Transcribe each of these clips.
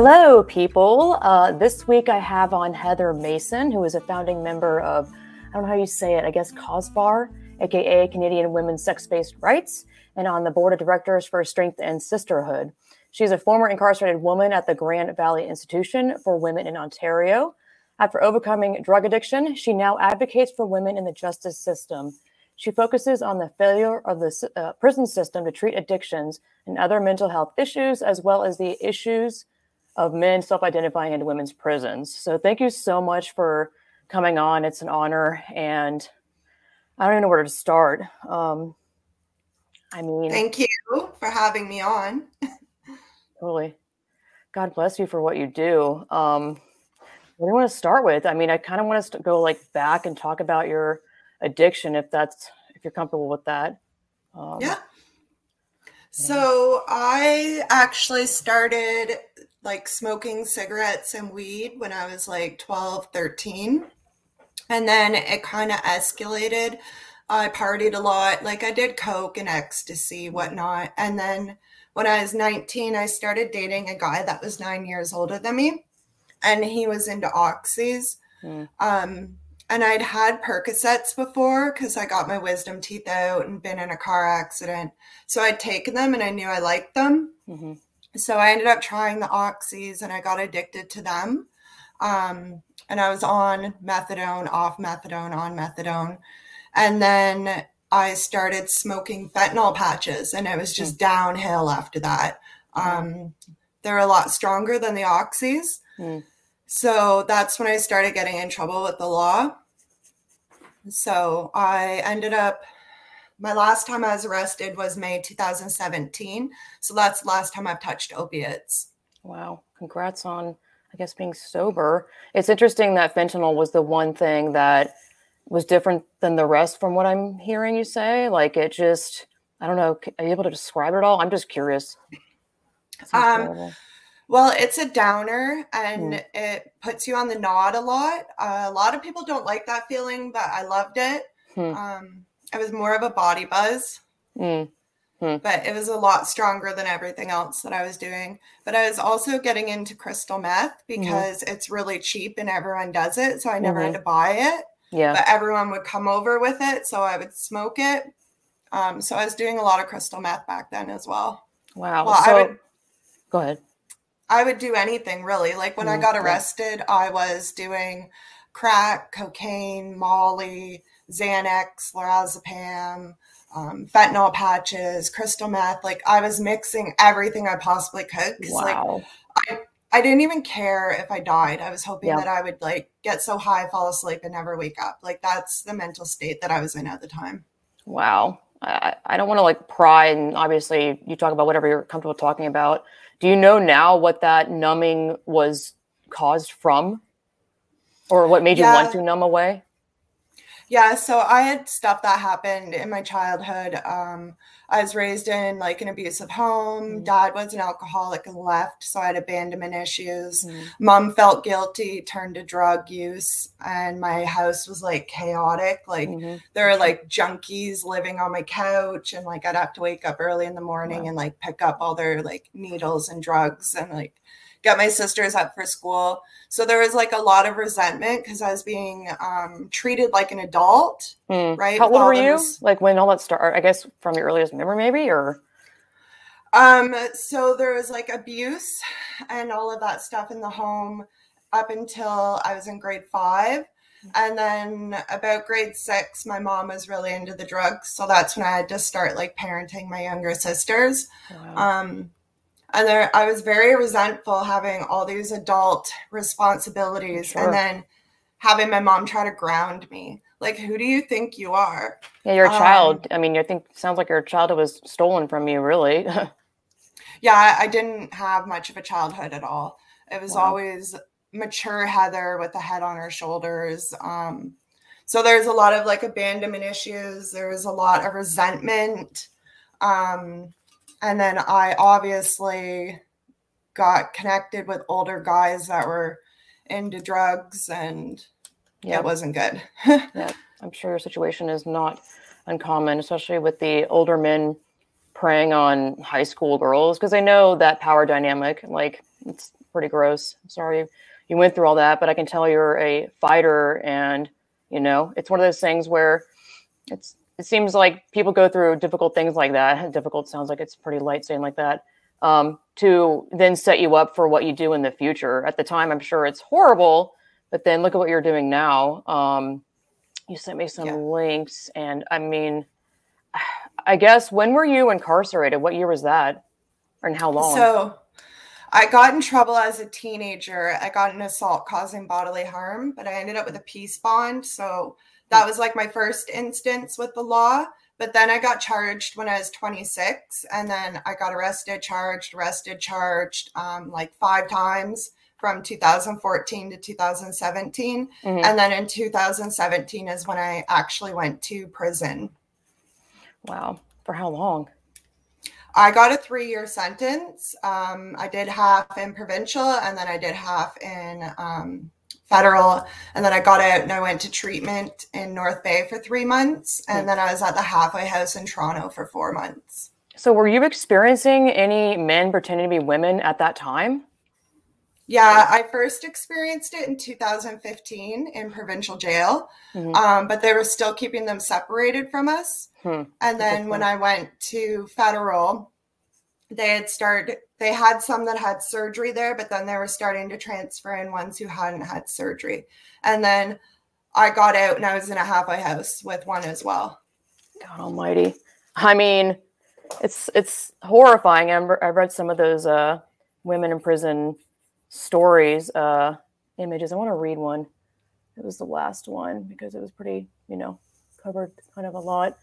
Hello, people. Uh, this week I have on Heather Mason, who is a founding member of, I don't know how you say it, I guess CAWSBAR, aka Canadian Women's Sex Based Rights, and on the board of directors for Strength in Sisterhood. She's a former incarcerated woman at the Grand Valley Institution for Women in Ontario. After overcoming drug addiction, she now advocates for women in the justice system. She focuses on the failure of the uh, prison system to treat addictions and other mental health issues, as well as the issues of men self identifying in women's prisons. So, thank you so much for coming on. It's an honor. And I don't even know where to start. Um, I mean, thank you for having me on. totally. God bless you for what you do. Um, what do you want to start with? I mean, I kind of want us to go like back and talk about your addiction if that's if you're comfortable with that um, yeah so i actually started like smoking cigarettes and weed when i was like 12 13 and then it kind of escalated i partied a lot like i did coke and ecstasy whatnot and then when i was 19 i started dating a guy that was nine years older than me and he was into oxys mm. um and I'd had Percocets before because I got my wisdom teeth out and been in a car accident. So I'd taken them and I knew I liked them. Mm-hmm. So I ended up trying the oxys and I got addicted to them. Um, and I was on methadone, off methadone, on methadone. And then I started smoking fentanyl patches and it was just mm. downhill after that. Um, they're a lot stronger than the oxys. Mm. So that's when I started getting in trouble with the law. So I ended up, my last time I was arrested was May 2017. So that's the last time I've touched opiates. Wow. Congrats on, I guess, being sober. It's interesting that fentanyl was the one thing that was different than the rest from what I'm hearing you say. Like it just, I don't know, are you able to describe it all? I'm just curious. Um, well, it's a downer and mm. it puts you on the nod a lot. Uh, a lot of people don't like that feeling, but I loved it. Mm. Um, it was more of a body buzz, mm. but it was a lot stronger than everything else that I was doing. But I was also getting into crystal meth mm-hmm. because it's really cheap and everyone does it. So I never mm-hmm. had to buy it. Yeah. But everyone would come over with it. So I would smoke it. Um, so I was doing a lot of crystal meth back then as well. Wow. Well, so, I would, go ahead. I would do anything really. Like when mm, I got arrested. I was doing crack, cocaine, Molly, Xanax, lorazepam, um, fentanyl patches, crystal meth. Like I was mixing everything I possibly could. Wow. Like I, I didn't even care if I died. I was hoping yeah. that I would like get so high, fall asleep, and never wake up. Like that's the mental state that I was in at the time. Wow. I, I don't want to like pry, and obviously you talk about whatever you're comfortable talking about. Do you know now what that numbing was caused from? Or what made yeah. you want to numb away? Yeah, so I had stuff that happened in my childhood. Um, I was raised in like an abusive home. Mm-hmm. Dad was an alcoholic and left, so I had abandonment issues. Mm-hmm. Mom felt guilty, turned to drug use, and my house was like chaotic. Like mm-hmm. there were like junkies living on my couch, and like I'd have to wake up early in the morning wow. and like pick up all their like needles and drugs and like get my sisters up for school. So there was like a lot of resentment because I was being um, treated like an adult, mm. right? How old were you? Like when all that started? I guess from your earliest memory, maybe, or. Um. So there was like abuse and all of that stuff in the home up until I was in grade five. And then about grade six, my mom was really into the drugs. So that's when I had to start like parenting my younger sisters. Wow. Um, and there i was very resentful having all these adult responsibilities sure. and then having my mom try to ground me. Like who do you think you are? Yeah you're a um, child. I mean i think sounds like your childhood was stolen from you really. Yeah I, I, didn't have much of a childhood at all. It was wow. always mature heather with the head on her shoulders um, so there's a lot of like abandonment issues. There's a lot of resentment um, and then I obviously got connected with older guys that were into drugs and yeah. it wasn't good. yeah, I'm sure your situation is not uncommon, especially with the older men preying on high school girls because I know that power dynamic. Like it's pretty gross. I'm sorry you went through all that, but I can tell you're a fighter, and you know, it's one of those things where it's it seems like people go through difficult things like that. Difficult sounds like it's pretty light saying like that. Um, to then set you up for what you do in the future. At the time, I'm sure it's horrible, but then look at what you're doing now. Um, you sent me some yeah. links, and I mean, I guess when were you incarcerated? What year was that, and how long? So, I got in trouble as a teenager. I got an assault causing bodily harm, but I ended up with a peace bond. So that was like my first instance with the law. But then I got charged when I was 26, and then I got arrested, charged, arrested, charged um, like five times from 2014 to 2017. Mm-hmm. And then in 2017 is when I actually went to prison. Wow. For how long? I got a three year sentence. Um, I did half in provincial and then I did half in um, federal. And then I got out and I went to treatment in North Bay for three months. And then I was at the halfway house in Toronto for four months. So, were you experiencing any men pretending to be women at that time? Yeah, I first experienced it in 2015 in provincial jail, mm-hmm. um, but they were still keeping them separated from us. Hmm. And then when I went to federal, they had started, they had some that had surgery there, but then they were starting to transfer in ones who hadn't had surgery. And then I got out and I was in a halfway house with one as well. God almighty. I mean, it's it's horrifying. i've read some of those uh, women in prison stories, uh, images. I want to read one. It was the last one because it was pretty, you know, covered kind of a lot.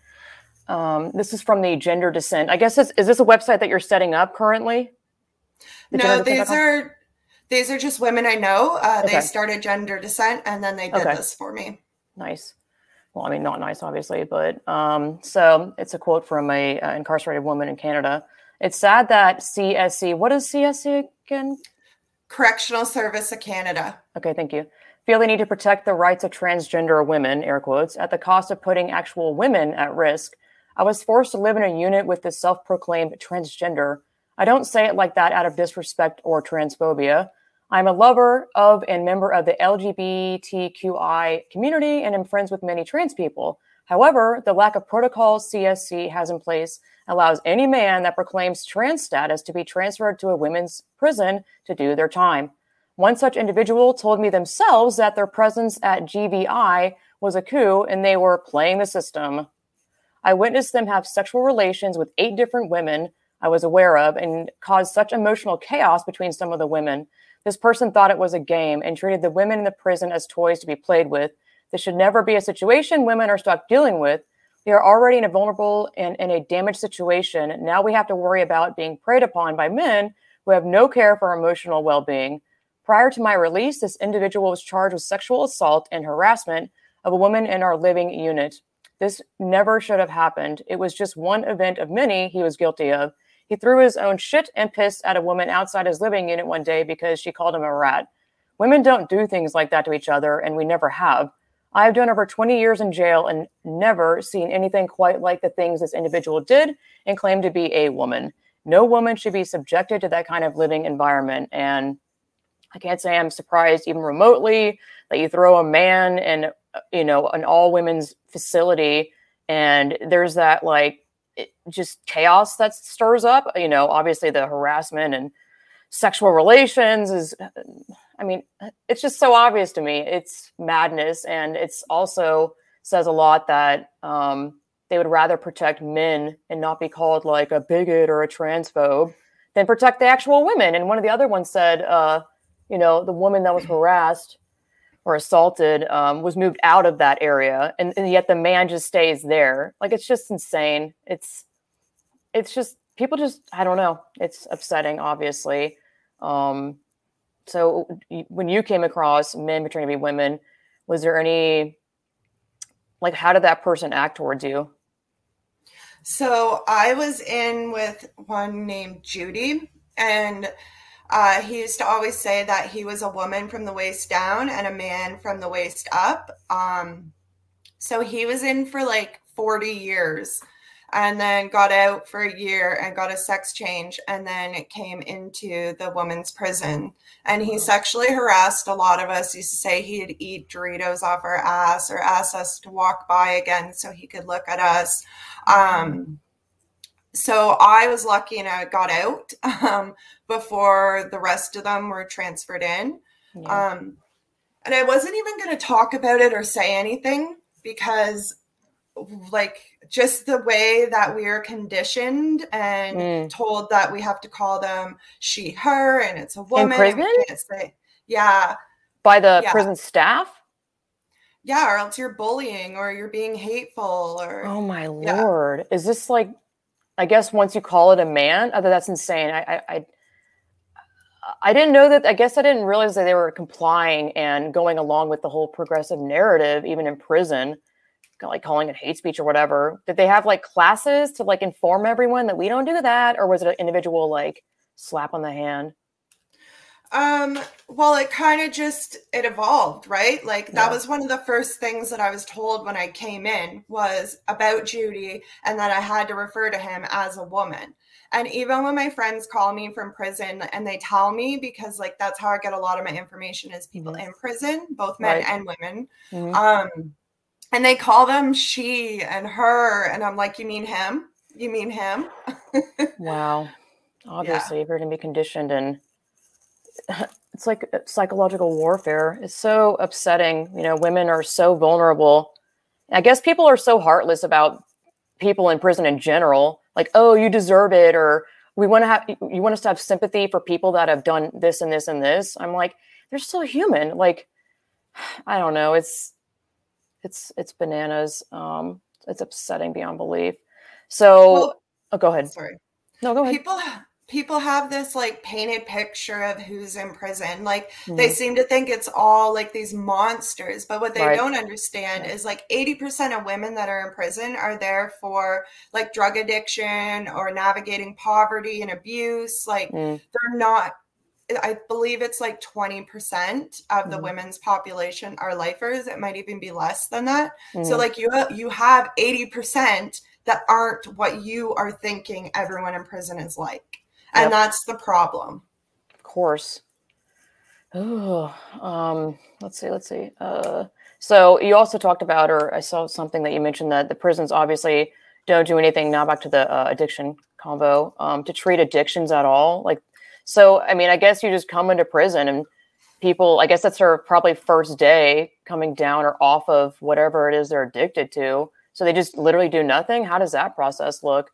Um, this is from the Gender Dissent. I guess this, is this a website that you're setting up currently? The no, these are these are just women I know. Uh, okay. They started Gender Dissent, and then they did okay. this for me. Nice. Well, I mean, not nice, obviously, but um, so it's a quote from a uh, incarcerated woman in Canada. It's sad that CSC. What is CSC again? Correctional Service of Canada. Okay, thank you. Feel they need to protect the rights of transgender women, air quotes, at the cost of putting actual women at risk. I was forced to live in a unit with this self proclaimed transgender. I don't say it like that out of disrespect or transphobia. I'm a lover of and member of the LGBTQI community and am friends with many trans people. However, the lack of protocols CSC has in place allows any man that proclaims trans status to be transferred to a women's prison to do their time. One such individual told me themselves that their presence at GVI was a coup and they were playing the system. I witnessed them have sexual relations with eight different women I was aware of and caused such emotional chaos between some of the women. This person thought it was a game and treated the women in the prison as toys to be played with. This should never be a situation women are stuck dealing with. They are already in a vulnerable and in a damaged situation. Now we have to worry about being preyed upon by men who have no care for emotional well being. Prior to my release, this individual was charged with sexual assault and harassment of a woman in our living unit. This never should have happened. It was just one event of many he was guilty of. He threw his own shit and piss at a woman outside his living unit one day because she called him a rat. Women don't do things like that to each other, and we never have. I've done over 20 years in jail and never seen anything quite like the things this individual did and claimed to be a woman. No woman should be subjected to that kind of living environment. And I can't say I'm surprised even remotely that you throw a man in, you know, an all women's facility and there's that like just chaos that stirs up. You know, obviously the harassment and sexual relations is I mean, it's just so obvious to me. It's madness, and it's also says a lot that um, they would rather protect men and not be called like a bigot or a transphobe than protect the actual women. And one of the other ones said, uh, you know, the woman that was harassed or assaulted um, was moved out of that area, and, and yet the man just stays there. Like it's just insane. It's it's just people just I don't know. It's upsetting, obviously. Um, so when you came across men pretending to be women, was there any like how did that person act towards you? So I was in with one named Judy, and uh, he used to always say that he was a woman from the waist down and a man from the waist up. Um, so he was in for like 40 years and then got out for a year and got a sex change and then it came into the woman's prison. And he sexually harassed a lot of us. He used to say he'd eat doritos off our ass or ask us to walk by again so he could look at us. Um, so i was lucky and i got out um, before the rest of them were transferred in yeah. um, and i wasn't even going to talk about it or say anything because like just the way that we are conditioned and mm. told that we have to call them she her and it's a woman in prison say, yeah by the yeah. prison staff yeah or else you're bullying or you're being hateful or oh my yeah. lord is this like i guess once you call it a man oh, that's insane. I i I didn't know that. I guess I didn't realize that they were complying and going along with the whole progressive narrative, even in prison like calling it hate speech or whatever. Did they have like classes to like inform everyone that we don't do that? Or was it an individual like slap on the hand um well it kind of just it evolved right like that was one of the first things that i was told when i came in was about judy and that i had to refer to him as a woman and even when my friends call me from prison and they tell me because like that's how i get a lot of my information is people mm-hmm. in prison both men right. and women mm-hmm. um and they call them she and her and i'm like you mean him you mean him wow obviously yeah. if you're going to be conditioned and it's like uh, psychological warfare it's so upsetting you know women are so vulnerable i guess people are so heartless about people in prison in general like oh you deserve it or we want to have you want us to have sympathy for people that have done this and this and this i'm like they're still human like i don't know it's it's it's bananas. Um, it's upsetting beyond belief. So, well, oh, go ahead. Sorry. No, go ahead. People people have this like painted picture of who's in prison. Like mm-hmm. they seem to think it's all like these monsters, but what they right. don't understand is like 80% of women that are in prison are there for like drug addiction or navigating poverty and abuse. Like mm. they're not I believe it's like 20% of the mm women's population are lifers. It might even be less than that. mm So like you you have 80% that aren't what you are thinking everyone in prison is like. And yep. that's the problem. Of course. Oh, um, let's see, let's see. Uh, so you also talked about, or I saw something that you mentioned that the prisons obviously don't do anything. Now back to the uh, addiction combo um, to treat addictions at all. Like so, I mean, I guess you just come into prison and people, I guess that's their probably first day coming down or off of whatever it is they're addicted to. So they just literally do nothing. How does that process look?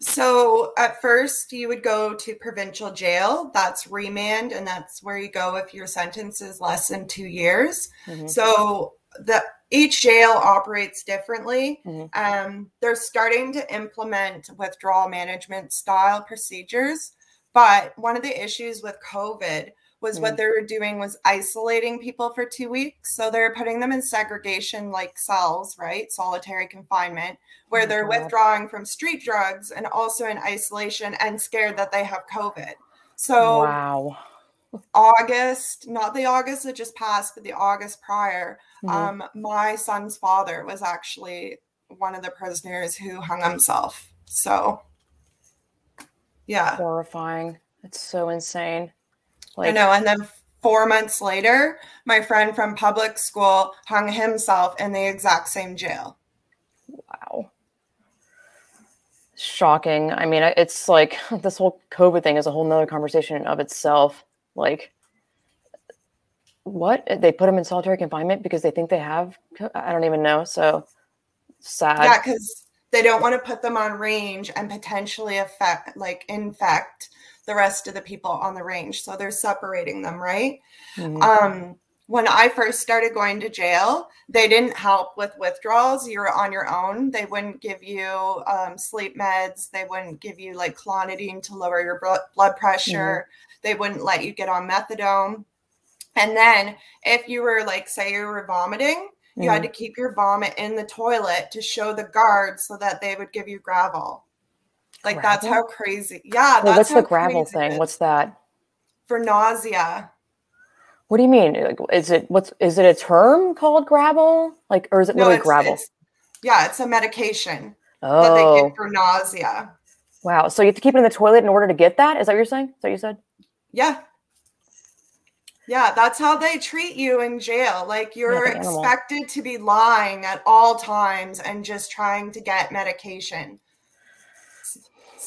So at first, you would go to provincial jail. That's remand, and that's where you go if your sentence is less than two years. Mm-hmm. So the each jail operates differently. Mm-hmm. Um, they're starting to implement withdrawal management style procedures. But one of the issues with COVID was mm. what they were doing was isolating people for two weeks. So they're putting them in segregation like cells, right? Solitary confinement, where oh they're God. withdrawing from street drugs and also in isolation and scared that they have COVID. So wow. August, not the August that just passed, but the August prior, mm-hmm. um, my son's father was actually one of the prisoners who hung himself. So yeah. Horrifying. It's so insane. Like, I know. And then four months later, my friend from public school hung himself in the exact same jail. Wow. Shocking. I mean, it's like this whole COVID thing is a whole nother conversation of itself. Like, what? They put them in solitary confinement because they think they have, I don't even know. So sad. Yeah, because they don't want to put them on range and potentially affect like infect the rest of the people on the range so they're separating them right mm-hmm. um when i first started going to jail they didn't help with withdrawals you were on your own they wouldn't give you um, sleep meds they wouldn't give you like clonidine to lower your blood pressure mm-hmm. they wouldn't let you get on methadone and then if you were like say you were vomiting you mm. had to keep your vomit in the toilet to show the guards so that they would give you Gravol. Like Gravol? that's how crazy. Yeah. Well, what's the gravel thing? What's that? For nausea. What do you mean? Like, Is it what's is it a term called gravel? Like, or is it no, gravel? Gravol? yeah, it's a medication. oh. that they give oh. for nausea. Wow. So you have to keep it in the toilet in order to get that? Is that what you're saying? Is that what you said? Yeah. Yeah, that's how they treat you in jail. Like you're expected to be lying at all times and just trying to get medication.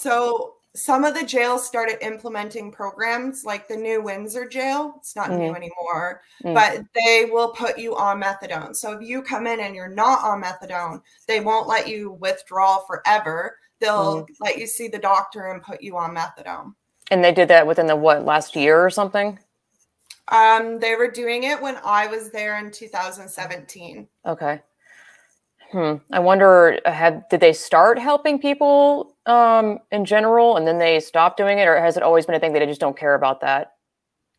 So some of the jails started implementing programs like the new Windsor jail. It's not mm. new anymore, mm. but they will put you on methadone. So if you come in and you're not on methadone, they won't let you withdraw forever. They'll mm. let you see the doctor and put you on methadone. And they did that within the what last year or something? Um, they were doing it when I was there in 2017. Okay. Hmm. I wonder, had did they start helping people um, in general, and then they stopped doing it, or has it always been a thing that they just don't care about that?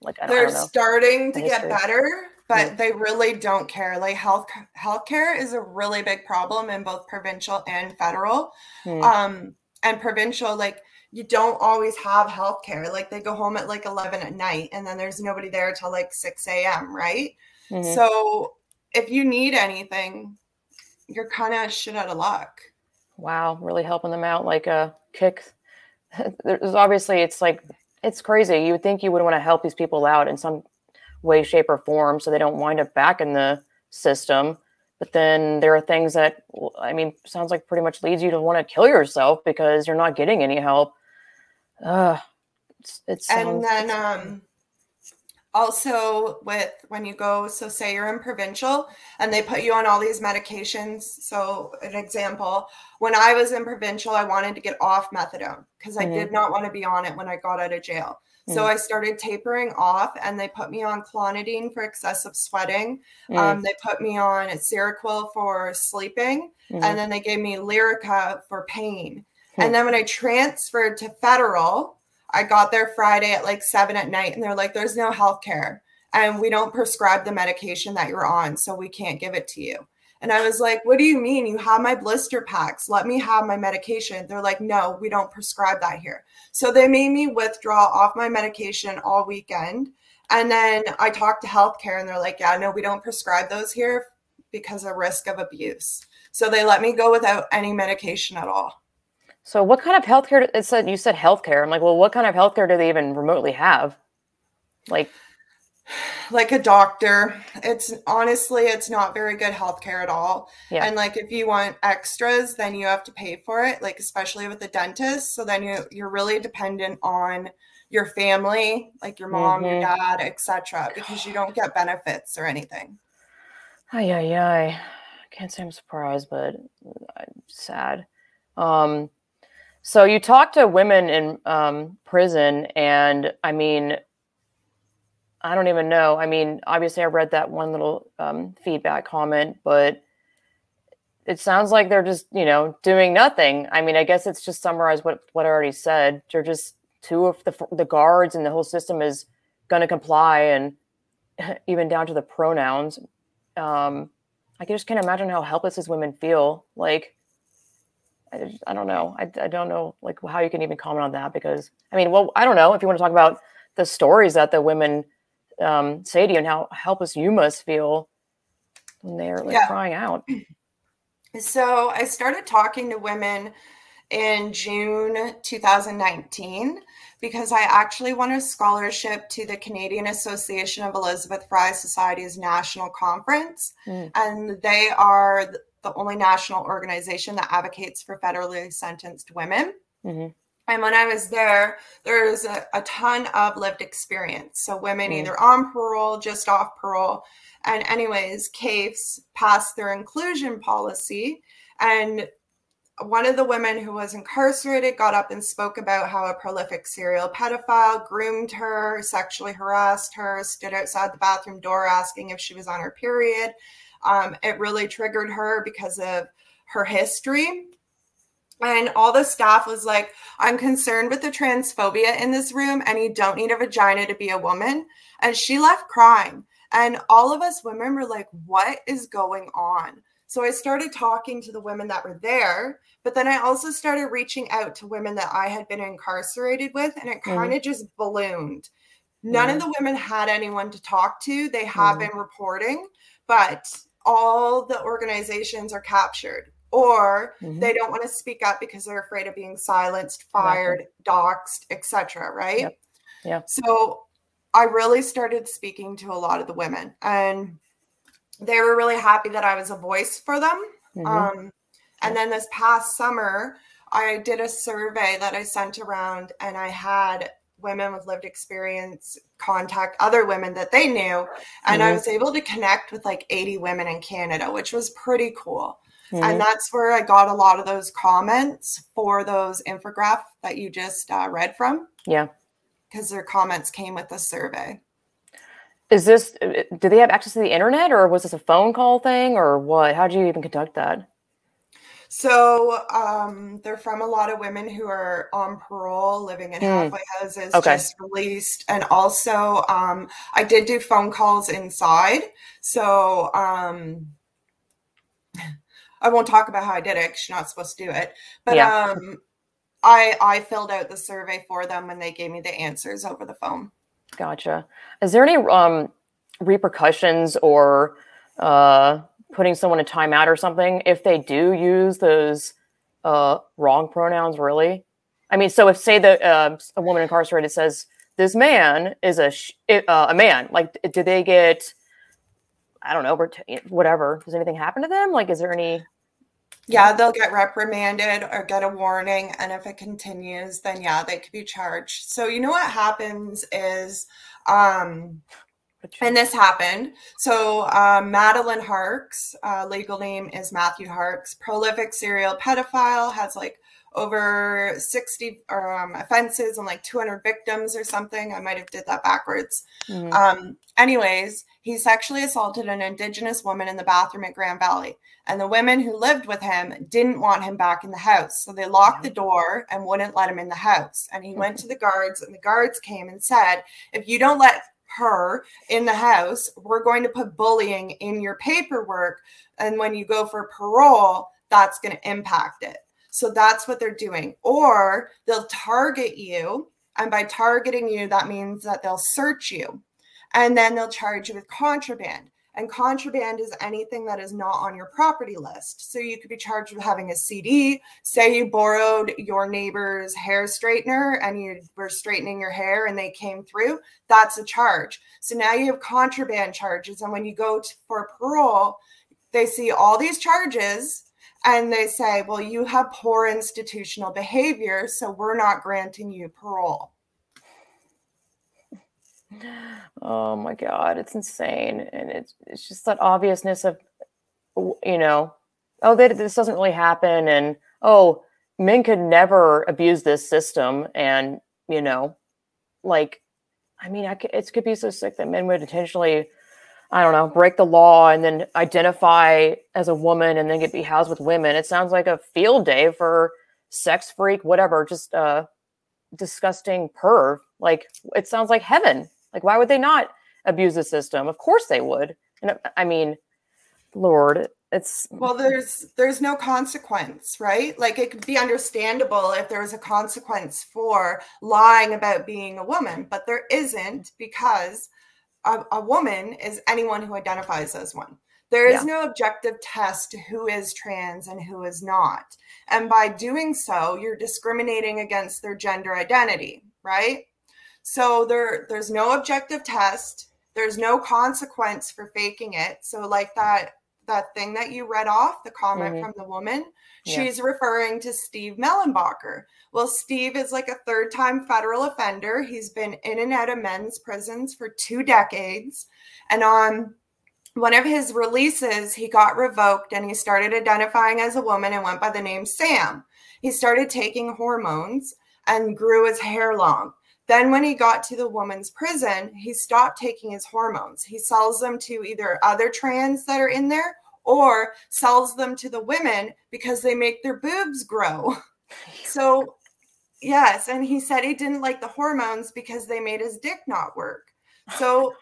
Like I they're starting to get better, but hmm. they really don't care. Like health healthcare is a really big problem in both provincial and federal. Hmm. Um, and provincial, like you don't always have healthcare. Like they go home at like 11 at night and then there's nobody there till like 6 a.m. Right. Mm-hmm. So if you need anything, you're kind of shit out of luck. Wow, really helping them out like a kick. There's obviously it's like it's crazy. You would think you would want to help these people out in some way, shape, or form so they don't wind up back in the system. But then there are things that I mean, sounds like pretty much leads you to want to kill yourself because you're not getting any help. Uh, it's, it's and then um also with when you go so say you're in provincial and they put you on all these medications so an example when i was in provincial i wanted to get off methadone because mm-hmm. i did not want to be on it when i got out of jail mm-hmm. so i started tapering off and they put me on clonidine for excessive sweating mm-hmm. um, they put me on seroquel for sleeping and mm-hmm. then they gave me lyrica for pain and then when i transferred to federal I got there Friday at like seven at night, and they're like, there's no health care. And we don't prescribe the medication that you're on, so we can't give it to you. And I was like, What do you mean? You have my blister packs. Let me have my medication. They're like, No, we don't prescribe that here. So they made me withdraw off my medication all weekend. And then I talked to healthcare and they're like, Yeah, no, we don't prescribe those here because of risk of abuse. So they let me go without any medication at all. So what kind of healthcare? It said you said healthcare. I'm like, well, what kind of healthcare do they even remotely have? Like, like a doctor. It's honestly, it's not very good healthcare at all. Yeah. And like, if you want extras, then you have to pay for it. Like, especially with the dentist. So then you you're really dependent on your family, like your mom, mm-hmm. your dad, etc., because you don't get benefits or anything. Ay, ay, ay. I can't say I'm surprised, but I'm sad. Um, so you talk to women in um, prison, and I mean, I don't even know. I mean, obviously, I read that one little um, feedback comment, but it sounds like they're just, you know, doing nothing. I mean, I guess it's just summarize what what I already said. They're just two of the the guards, and the whole system is going to comply, and even down to the pronouns. Um, I just can't imagine how helpless these women feel. Like I, just, I don't know. I, I don't know like how you can even comment on that because I mean, well, I don't know if you want to talk about the stories that the women um, say to you and how helpless you must feel when they're like yeah. crying out. So I started talking to women in June 2019 because I actually won a scholarship to the Canadian Association of Elizabeth Fry Society's national conference. Mm. And they are the only national organization that advocates for federally sentenced women. Mm-hmm. And when I was there, there's a, a, ton of lived experience. So women mm-hmm. either on parole, just off parole. And anyways, CAEFS passed their inclusion policy. And one of the women who was incarcerated got up and spoke about how a prolific serial pedophile groomed her, sexually harassed her, stood outside the bathroom door asking if she was on her period, um, it really triggered her because of her history. And all the staff was like, I'm concerned with the transphobia in this room, and you don't need a vagina to be a woman. And she left crying. And all of us women were like, What is going on? So I started talking to the women that were there, but then I also started reaching out to women that I had been incarcerated with, and it kind of mm. just ballooned. None mm. of the women had anyone to talk to. They have mm. been reporting, but all the organizations are captured or mm-hmm. they don't want to speak up because they're afraid of being silenced, fired, exactly. doxxed, etc. Right? Yep. Yeah. So I really started speaking to a lot of the women, and they were really happy that I was a voice for them. Mm-hmm. Um, and then this past summer, I did a survey that I sent around, and I had women with lived experience contact other women that they knew. And mm-hmm. I was able to connect with like 80 women in Canada, which was pretty cool. Mm-hmm. And that's where I got a lot of those comments for those infograph that you just uh, read from. Yeah. Because their comments came with the survey. Is this, uh, do they have access to the internet or was this a phone call thing or what? How did you even conduct that? So um, they're from a lot of women who are on parole, living in mm. halfway houses, okay. just released, and also um, I did do phone calls inside. So um, I won't talk about how I did it because you're not supposed to do it. But yeah. um, I I filled out the survey for them when they gave me the answers over the phone. Gotcha. Is there any um, repercussions or uh, putting someone in timeout or something if they do use those uh, wrong pronouns? Really? I mean, so if say that uh, a woman incarcerated says this man is a sh- uh, a man, like, do they get? I don't know, whatever. Does anything happen to them? Like, is there any yeah, they'll get reprimanded or get a warning. And if it continues, then yeah, they could be charged. So, you know what happens is, um, and this happened. So, um, Madilyn Harks, uh, legal name is Matthew Harks, prolific serial pedophile, has like over 60 um, offenses and like 200 victims or something. I might have did that backwards. Mm-hmm. Um, anyways, he sexually assaulted an indigenous woman in the bathroom at Grand Valley. And the women who lived with him didn't want him back in the house. So they locked the door and wouldn't let him in the house. And he went to the guards, and the guards came and said, If you don't let her in the house, we're going to put bullying in your paperwork. And when you go for parole, that's going to impact it. So that's what they're doing. Or they'll target you. And by targeting you, that means that they'll search you. And then they'll charge you with contraband. And contraband is anything that is not on your property list. So you could be charged with having a CD. Say you borrowed your neighbor's hair straightener and you were straightening your hair and they came through. That's a charge. So now you have contraband charges. And when you go to, for parole, they see all these charges and they say, well, you have poor institutional behavior. So we're not granting you parole. Oh my god, it's insane, and it's it's just that obviousness of, you know, oh, that this doesn't really happen, and oh, men could never abuse this system, and you know, like, I mean, I could, it could be so sick that men would intentionally, I don't know, break the law and then identify as a woman and then get be housed with women. It sounds like a field day for sex freak, whatever, just a disgusting perv. Like it sounds like heaven. Like, why would they not abuse the system? Of course they would. And I mean, Lord, it's well, there's there's no consequence, right? Like it could be understandable if there was a consequence for lying about being a woman, but there isn't because a, a woman is anyone who identifies as one. There is yeah. no objective test to who is trans and who is not. And by doing so, you're discriminating against their gender identity, right? So there there's no objective test. There's no consequence for faking it. So like that that thing that you read off, the comment mm-hmm. from the woman, yeah. she's referring to Steve Mellenbacher. Well, Steve is like a third time federal offender. He's been in and out of men's prisons for two decades. And on one of his releases, he got revoked and he started identifying as a woman and went by the name Sam. He started taking hormones and grew his hair long. Then, when he got to the woman's prison, he stopped taking his hormones. He sells them to either other trans that are in there or sells them to the women because they make their boobs grow. So, yes. And he said he didn't like the hormones because they made his dick not work. So,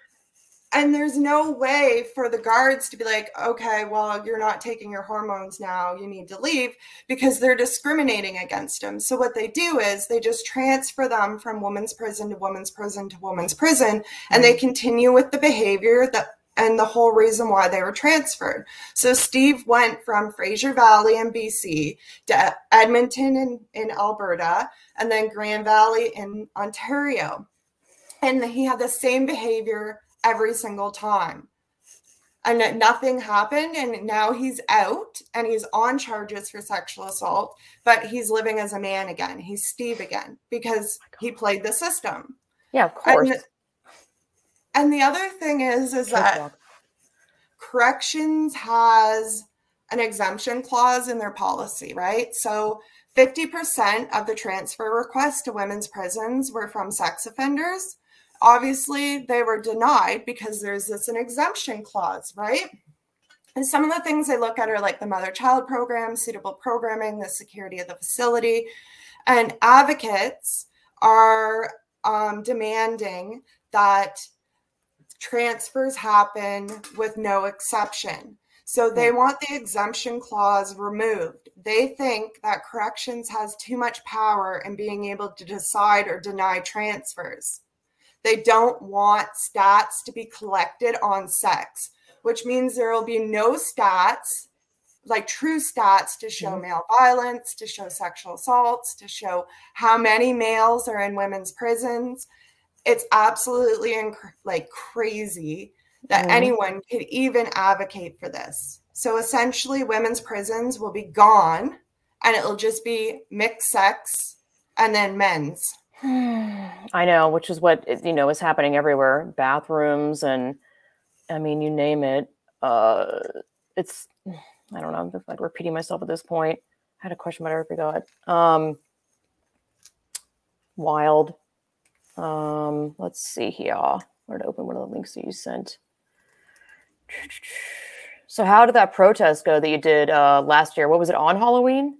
and there's no way for the guards to be like okay well you're not taking your hormones now you need to leave because they're discriminating against them so what they do is they just transfer them from women's prison to women's prison to women's prison and they mm-hmm. continue with the behavior that and the whole reason why they were transferred. So Steve went from Fraser Valley in BC to Edmonton in, in Alberta and then Grand Valley in Ontario. And he had the same behavior every single time. And nothing happened. And now he's out and he's on charges for sexual assault, but he's living as a man again. He's Steve again because oh he played the system. Yeah, of course. And, and the other thing is, is that corrections has an exemption clause in their policy, right? So 50% of the transfer requests to women's prisons were from sex offenders. Obviously, they were denied because there's this an exemption clause, right? And some of the things they look at are like the mother child program, suitable programming, the security of the facility. And advocates are um, demanding that transfers happen with no exception. So they hmm. want the exemption clause removed. They think that corrections has too much power in being able to decide or deny transfers. They don't want stats to be collected on sex, which means there will be no stats, like true stats, to show mm-hmm. male violence, to show sexual assaults, to show how many males are in women's prisons, it's absolutely inc- like crazy that mm. anyone could even advocate for this. So essentially, women's prisons will be gone and it'll just be mixed sex and then men's. I know, which is what you know is happening everywhere. Bathrooms and I mean, you name it. Uh, it's I don't know. I'm just like repeating myself at this point. I had a question, but I forgot. Um, wild. Um, let's see here. Where to open one of the links that you sent. So, how did that protest go that you did uh, last year? What was it on Halloween?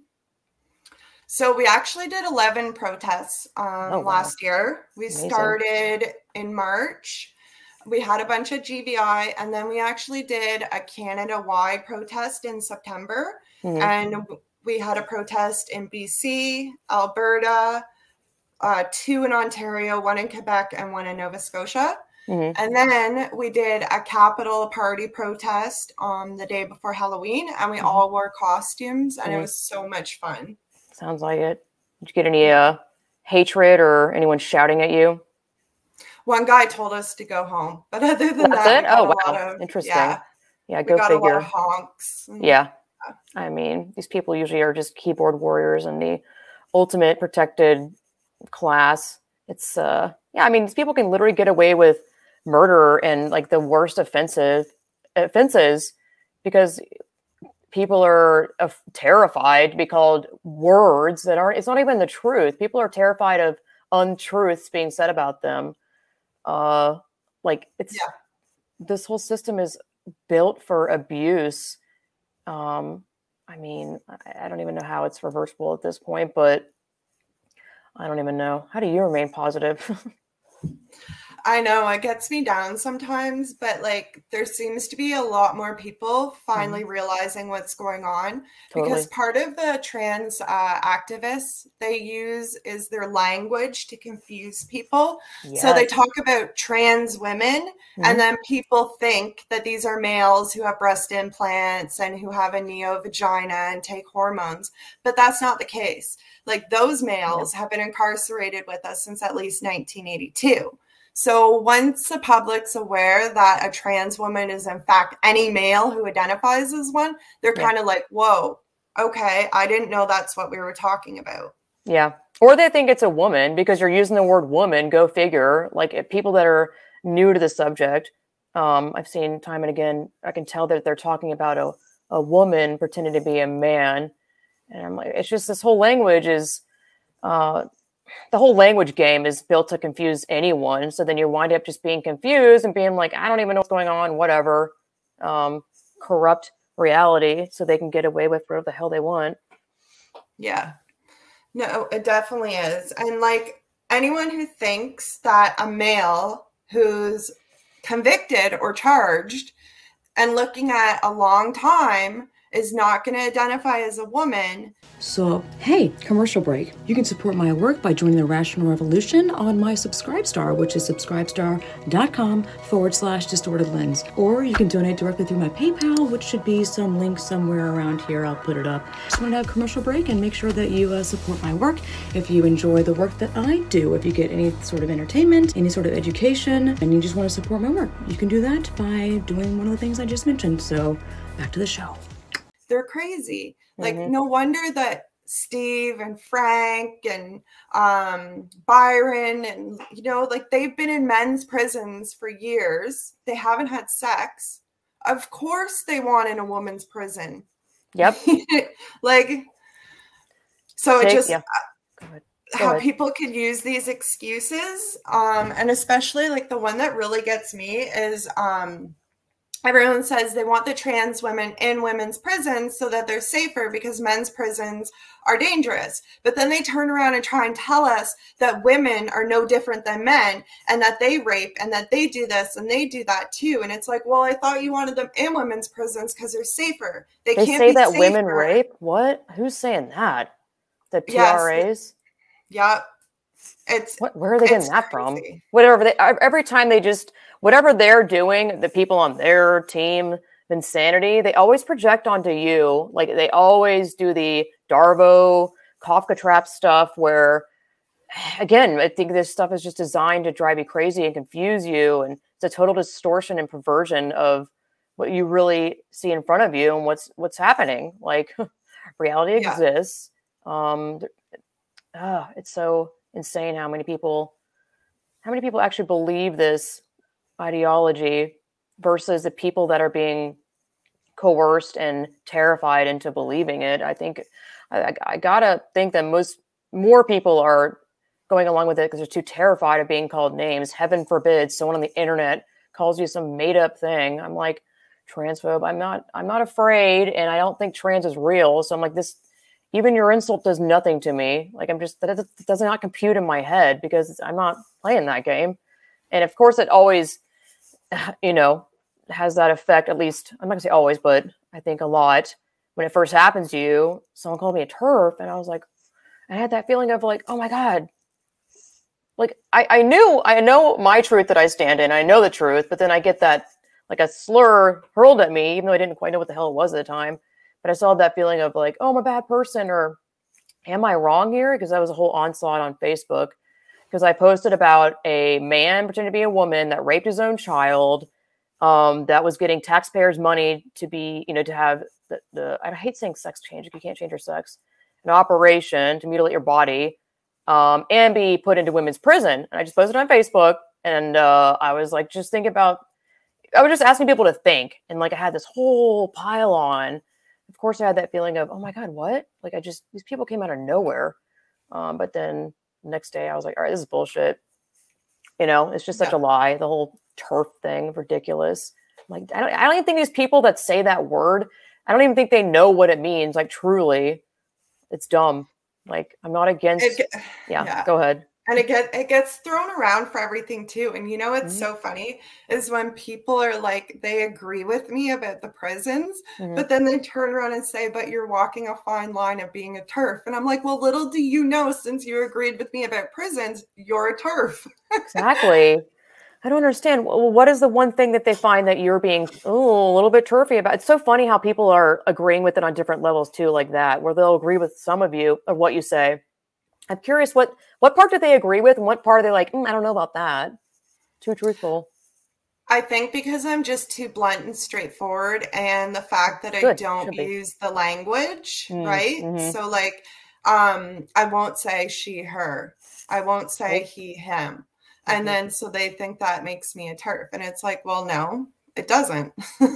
So we actually did 11 protests um, oh, wow. last year. We Amazing. started in March. We had a bunch of GVI, and then we actually did a Canada wide protest in September. Mm-hmm. And we had a protest in BC, Alberta, uh, two in Ontario, one in Quebec, and one in Nova Scotia. Mm-hmm. And then we did a Capitol party protest on the day before Halloween, and we mm-hmm. all wore costumes, and mm-hmm. it was so much fun. Sounds like it. Did you get any uh, hatred or anyone shouting at you? One guy told us to go home, but other than That's that, it? oh wow, of, interesting. Yeah, yeah go figure. honks. Yeah. yeah, I mean, these people usually are just keyboard warriors and the ultimate protected class. It's uh yeah, I mean, these people can literally get away with murder and like the worst offensive offenses because people are uh, terrified to be called words that aren't it's not even the truth people are terrified of untruths being said about them uh like it's yeah. this whole system is built for abuse um i mean I, I don't even know how it's reversible at this point but I don't even know. How do you remain positive? I know it gets me down sometimes, but like there seems to be a lot more people finally mm-hmm. realizing what's going on totally. because part of the trans uh, activists they use is their language to confuse people. Yes. So they talk about trans women, mm-hmm. and then people think that these are males who have breast implants and who have a neo vagina and take hormones, but that's not the case. Like those males have been incarcerated with us since at least 1982. So once the public's aware that a trans woman is in fact any male who identifies as one, they're yeah. kind of like, whoa, okay, I didn't know that's what we were talking about. Yeah. Or they think it's a woman because you're using the word woman, go figure. Like if people that are new to the subject, um, I've seen time and again, I can tell that they're talking about a, a woman pretending to be a man. And I'm like, it's just this whole language is uh, the whole language game is built to confuse anyone. So then you wind up just being confused and being like, I don't even know what's going on, whatever. Um, corrupt reality so they can get away with whatever the hell they want. Yeah. No, it definitely is. And like anyone who thinks that a male who's convicted or charged and looking at a long time is not going to identify as a woman. So, hey, commercial break. You can support my work by joining the Rational Revolution on my Subscribestar, which is subscribestar.com forward slash distorted lens. Or you can donate directly through my PayPal, which should be some link somewhere around here. I'll put it up. Just want to have a commercial break and make sure that you uh, support my work. If you enjoy the work that I do, if you get any sort of entertainment, any sort of education, and you just want to support my work, you can do that by doing one of the things I just mentioned. So, back to the show they're crazy. Like, mm-hmm. no wonder that Steve and Frank and um, Byron and you know, like they've been in men's prisons for years. They haven't had sex. Of course, they want in a woman's prison. Yep. like, so Take, it just. Yeah. Uh, how ahead. people could use these excuses um and especially like the one that really gets me is um everyone says they want the trans women in women's prisons so that they're safer because men's prisons are dangerous. But then they turn around and try and tell us that women are no different than men and that they rape and that they do this and they do that too. And it's like, well, I thought you wanted them in women's prisons because they're safer. They, they say that safer. women rape. What? Who's saying that? The TRAs? Yes. Yep. It's what, where are they getting that crazy. from? Whatever they every time they just whatever they're doing, the people on their team, insanity, they always project onto you. Like they always do the Darvo, Kafka trap stuff where again, I think this stuff is just designed to drive you crazy and confuse you. And it's a total distortion and perversion of what you really see in front of you and what's what's happening. Like reality yeah. exists. Um, uh, it's so insane how many people how many people actually believe this ideology versus the people that are being coerced and terrified into believing it. I think I, I gotta think that most more people are going along with it because they're too terrified of being called names. Heaven forbid someone on the internet calls you some made up thing. I'm like transphobe. I'm not. I'm not afraid, and I don't think trans is real. So I'm like this. Even your insult does nothing to me. Like I'm just that does not compute in my head because I'm not playing that game. And of course, it always you know, has that effect, at least, I'm not gonna say always, but I think a lot. When it first happens to you, someone called me a TERF, and I was like, I had that feeling of like, oh my God. Like I, I knew I know my truth that I stand in. I know the truth, but then I get that like a slur hurled at me, even though I didn't quite know what the hell it was at the time. But I had that feeling of like, oh, I'm a bad person, or am I wrong here? Because that was a whole onslaught on Facebook because I posted about a man pretending to be a woman that raped his own child, um, that was getting taxpayers' money to be, you know, to have the, the I hate saying sex change you can't change your sex, an operation to mutilate your body, um, and be put into women's prison. And I just posted on Facebook, and uh, I was like, just think about. I was just asking people to think, and like I had this whole pile on. Of course, I had that feeling of, oh my god, what? Like I just these people came out of nowhere. Um, but then next day I was like, all right, this is bullshit. You know, it's just such yeah. a lie. The whole TERF thing, ridiculous. Like, I don't, I don't even think these people that say that word, I don't even think they know what it means. Like, truly, it's dumb. Like, I'm not against. It, yeah, yeah, go ahead and it get it gets thrown around for everything too. And you know what's mm-hmm. so funny is when people are like they agree with me about the prisons mm-hmm. but then they turn around and say but you're walking a fine line of being a TERF. And i'm like well little do you know since you agreed with me about prisons you're a TERF. Exactly. I don't understand. What is the one thing that they find that you're being oh a little bit turfy about it's so funny how people are agreeing with it on different levels too like that where they'll agree with some of you of what you say I'm curious what what part do they agree with and what part are they like, mm, I don't know about that. Too truthful. I think because I'm just too blunt and straightforward and the fact that Good. I don't use the language, mm, right? Mm-hmm. So like um I won't say she her. I won't say he him. And mm-hmm. then so they think that makes me a TERF and it's like, well no, it doesn't.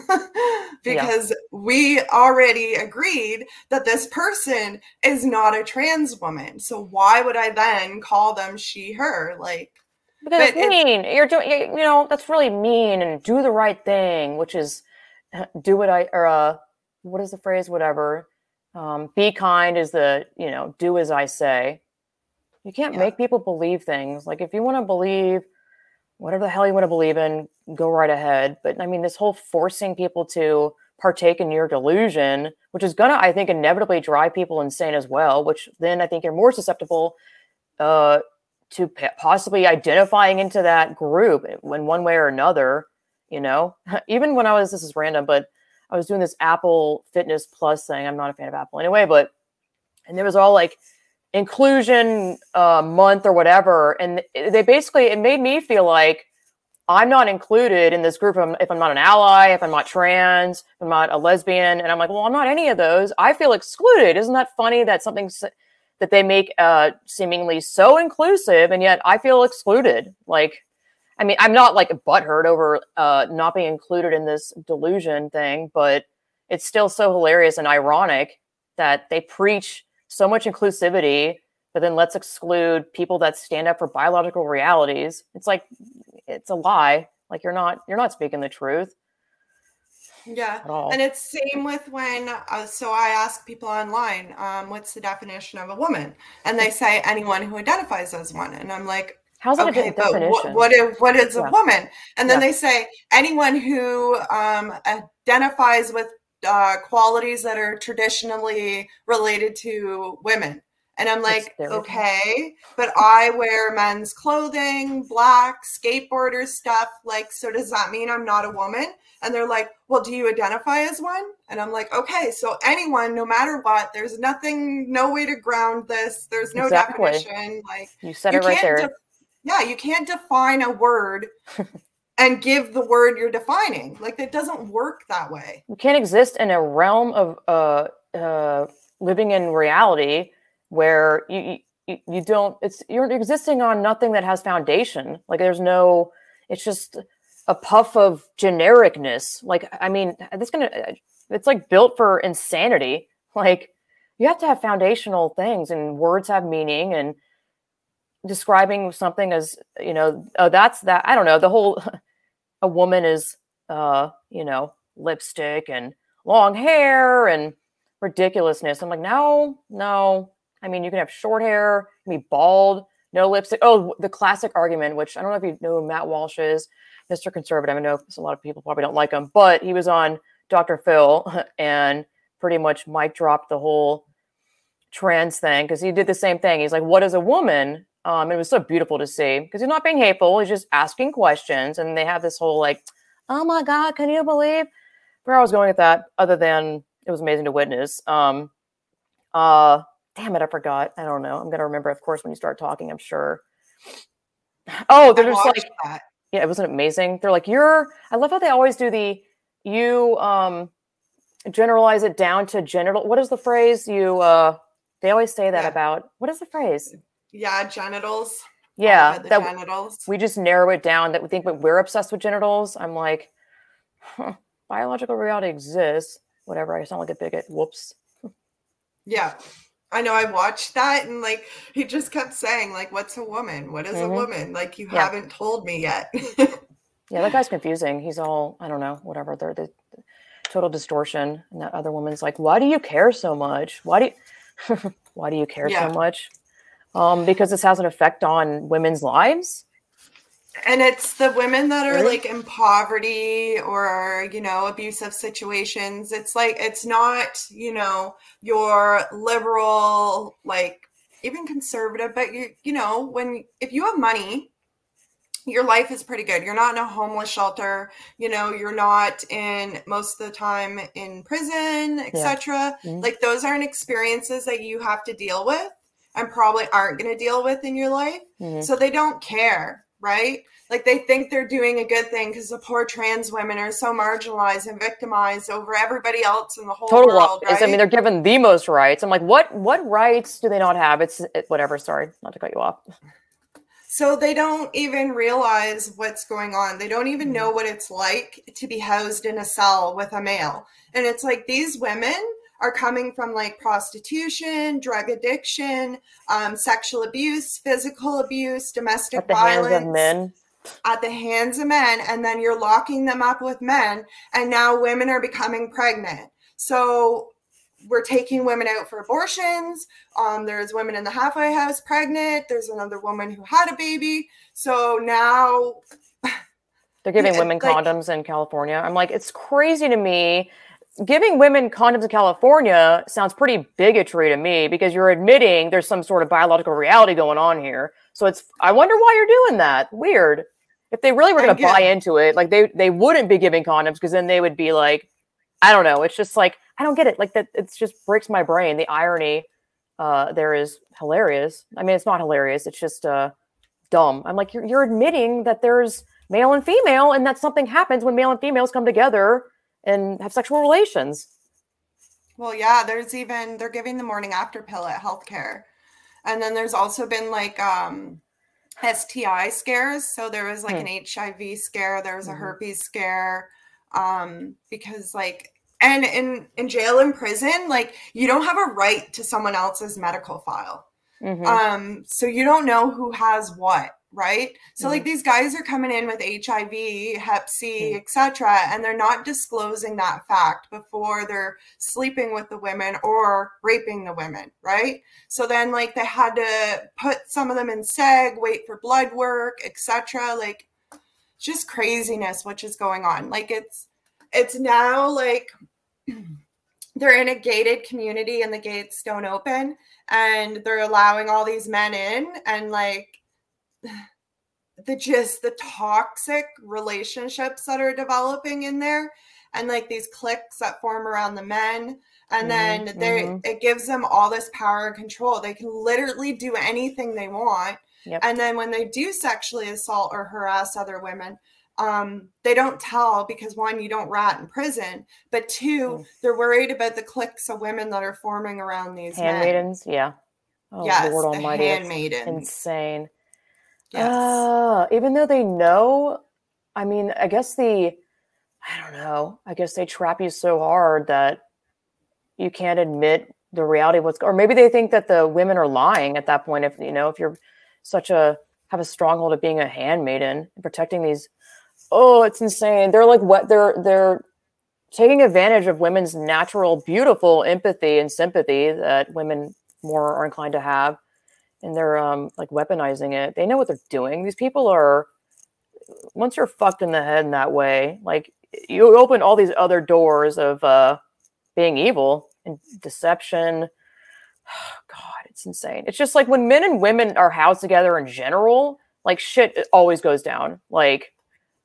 Because yeah. we already agreed that this person is not a trans woman. So why would i then call them she her? Like because it's mean. You're doing you know that's really mean and do the right thing which is uh, do what i or uh what is the phrase? Whatever. Um, be kind is the you know do as i say. You can't yeah. make people believe things. Like if you want to believe whatever the hell you want to believe in, go right ahead. But I mean, this whole forcing people to partake in your delusion, which is gonna, I think, inevitably drive people insane as well. Which then I think you're more susceptible uh, to possibly identifying into that group in one way or another. You know, even when I was this is random, but I was doing this Apple Fitness Plus thing. I'm not a fan of Apple anyway, but and there was all like inclusion uh, month or whatever, and they basically it made me feel like I'm not included in this group if I'm not an ally, if I'm not trans, if I'm not a lesbian, and I'm like, well, I'm not any of those. I feel excluded. Isn't that funny that something that they make uh, seemingly so inclusive, and yet I feel excluded? Like, I mean, I'm not like a butthurt over uh, not being included in this delusion thing, but it's still so hilarious and ironic that they preach so much inclusivity, but then let's exclude people that stand up for biological realities. It's like it's a lie. Like you're not you're not speaking the truth. Yeah, and it's same with when. Uh, so I ask people online, um, "What's the definition of a woman?" And they say anyone who identifies as one. And I'm like, How's that okay, a definition? What, what is, what is yeah. a woman? And then yeah. they say anyone who um, identifies with uh, qualities that are traditionally related to women. And I'm like, okay, but I wear men's clothing, black, skateboarder stuff. Like, so does that mean I'm not a woman? And they're like, well, do you identify as one? And I'm like, okay, so anyone, no matter what, there's nothing, no way to ground this. There's no exactly. definition. Like, you said you it right there. De- yeah, you can't define a word and give the word you're defining. Like, it doesn't work that way. You can't exist in a realm of uh, uh, living in reality where you, you you don't it's you're existing on nothing that has foundation like there's no it's just a puff of genericness like i mean this gonna it's like built for insanity like you have to have foundational things and words have meaning and describing something as you know oh that's that i don't know the whole a woman is uh you know lipstick and long hair and ridiculousness i'm like no no I mean, you can have short hair, be bald, no lipstick. Oh, the classic argument, which I don't know if you know who Matt Walsh is, Mr. Conservative. I know a lot of people probably don't like him, but he was on Dr. Phil and pretty much mic dropped the whole trans thing because he did the same thing. He's like, "What is a woman?" Um, it was so beautiful to see because he's not being hateful. He's just asking questions, and they have this whole like, "Oh my God, can you believe?" Where I was going with that, other than it was amazing to witness. Um, uh, damn it, I forgot. I don't know. I'm gonna remember, of course, when you start talking. I'm sure. Oh, they're I just like, that. yeah, it wasn't amazing. They're like, you're. I love how they always do the you um generalize it down to genital. What is the phrase you? uh They always say that yeah. about. What is the phrase? Yeah, genitals. Yeah, that genitals. We just narrow it down that we think we're obsessed with genitals. I'm like, huh, biological reality exists. Whatever. I sound like a bigot. Whoops. Yeah. I know I watched that and like he just kept saying like what's a woman? What is mm-hmm. a woman? Like you yeah. haven't told me yet. yeah, that guy's confusing. He's all I don't know, whatever. They're the total distortion. And that other woman's like, "Why do you care so much? Why do you why do you care yeah. so much?" Um because this has an effect on women's lives. And it's the women that are like in poverty or you know abusive situations. It's like it's not you know your liberal like even conservative but you you know when if you have money your life is pretty good. You're not in a homeless shelter. You know you're not in most of the time in prison etc yeah. mm-hmm. like those aren't experiences that you have to deal with and probably aren't going to deal with in your life mm-hmm. so they don't care right? Like they think they're doing a good thing because the poor trans women are so marginalized and victimized over everybody else in the whole Total world. Right? I mean, they're given the most rights. I'm like, what what rights do they not have? It's it, whatever. Sorry, not to cut you off. So they don't even realize what's going on. They don't even know mm-hmm. what it's like to be housed in a cell with a male. And it's like these women are coming from like prostitution, drug addiction, um, sexual abuse, physical abuse, domestic at the violence. Hands of men. At the hands of men, and then you're locking them up with men, and now women are becoming pregnant. So we're taking women out for abortions. Um, there's women in the halfway house pregnant. There's another woman who had a baby. So now they're giving women like, condoms in California. I'm like, it's crazy to me giving women condoms in California sounds pretty bigotry to me because you're admitting there's some sort of biological reality going on here. So it's I wonder why you're doing that. Weird. If they really were going to buy into it, like they they wouldn't be giving condoms because then they would be like, I don't know. It's just like I don't get it. Like that, it just breaks my brain. The irony uh, there is hilarious. I mean, it's not hilarious. It's just uh, dumb. I'm like, you're you're admitting that there's male and female, and that something happens when male and females come together and have sexual relations. Well, yeah, there's even they're giving the morning after pill at healthcare. And then there's also been like um STI scares. So there was like hmm. an HIV scare, there was a mm-hmm. herpes scare. Um, because like and in in jail and prison, like you don't have a right to someone else's medical file. Mm-hmm. Um, so you don't know who has what right? So mm-hmm. like these guys are coming in with HIV, Hep C, mm-hmm. etc., and they're not disclosing that fact before they're sleeping with the women or raping the women, right? So then like they had to put some of them in seg, wait for blood work, etc. Like just craziness which is going on. Like it's it's now like they're in a gated community and the gates don't open and they're allowing all these men in and like the just the toxic relationships that are developing in there and like these cliques that form around the men and mm-hmm, then they mm-hmm. it gives them all this power and control they can literally do anything they want yep. and then when they do sexually assault or harass other women um, they don't tell because one you don't rat in prison but two mm. they're worried about the cliques of women that are forming around these handmaidens men. yeah oh yes, lord almighty handmaidens insane Yes. Uh, even though they know, I mean, I guess the, I don't know, I guess they trap you so hard that you can't admit the reality of what's, or maybe they think that the women are lying at that point. If, you know, if you're such a, have a stronghold of being a handmaiden and protecting these, oh, it's insane. They're like what they're, they're, taking advantage of women's natural beautiful empathy and sympathy that women more are inclined to have and they're um like weaponizing it. They know what they're doing. These people are once you're fucked in the head in that way, like you open all these other doors of uh being evil and deception. God, it's insane. It's just like when men and women are housed together in general, like shit always goes down. Like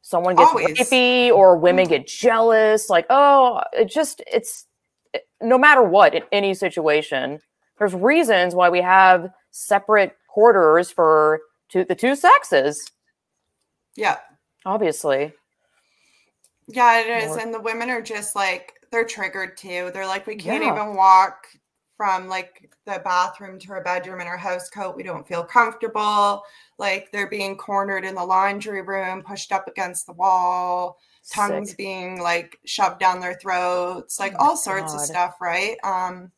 someone gets always. rapey or women get jealous. Like, oh, it just it's it, no matter what in any situation, there's reasons why we have separate quarters for two, the two sexes. Yeah. Obviously. Yeah, it is. More. And the women are just like, they're triggered too. They're like, we can't yeah. even walk from like the bathroom to our bedroom in our house coat. We don't feel comfortable. Like they're being cornered in the laundry room, pushed up against the wall, tongues Sick. being like shoved down their throats, like oh all sorts God. of stuff, right? Um,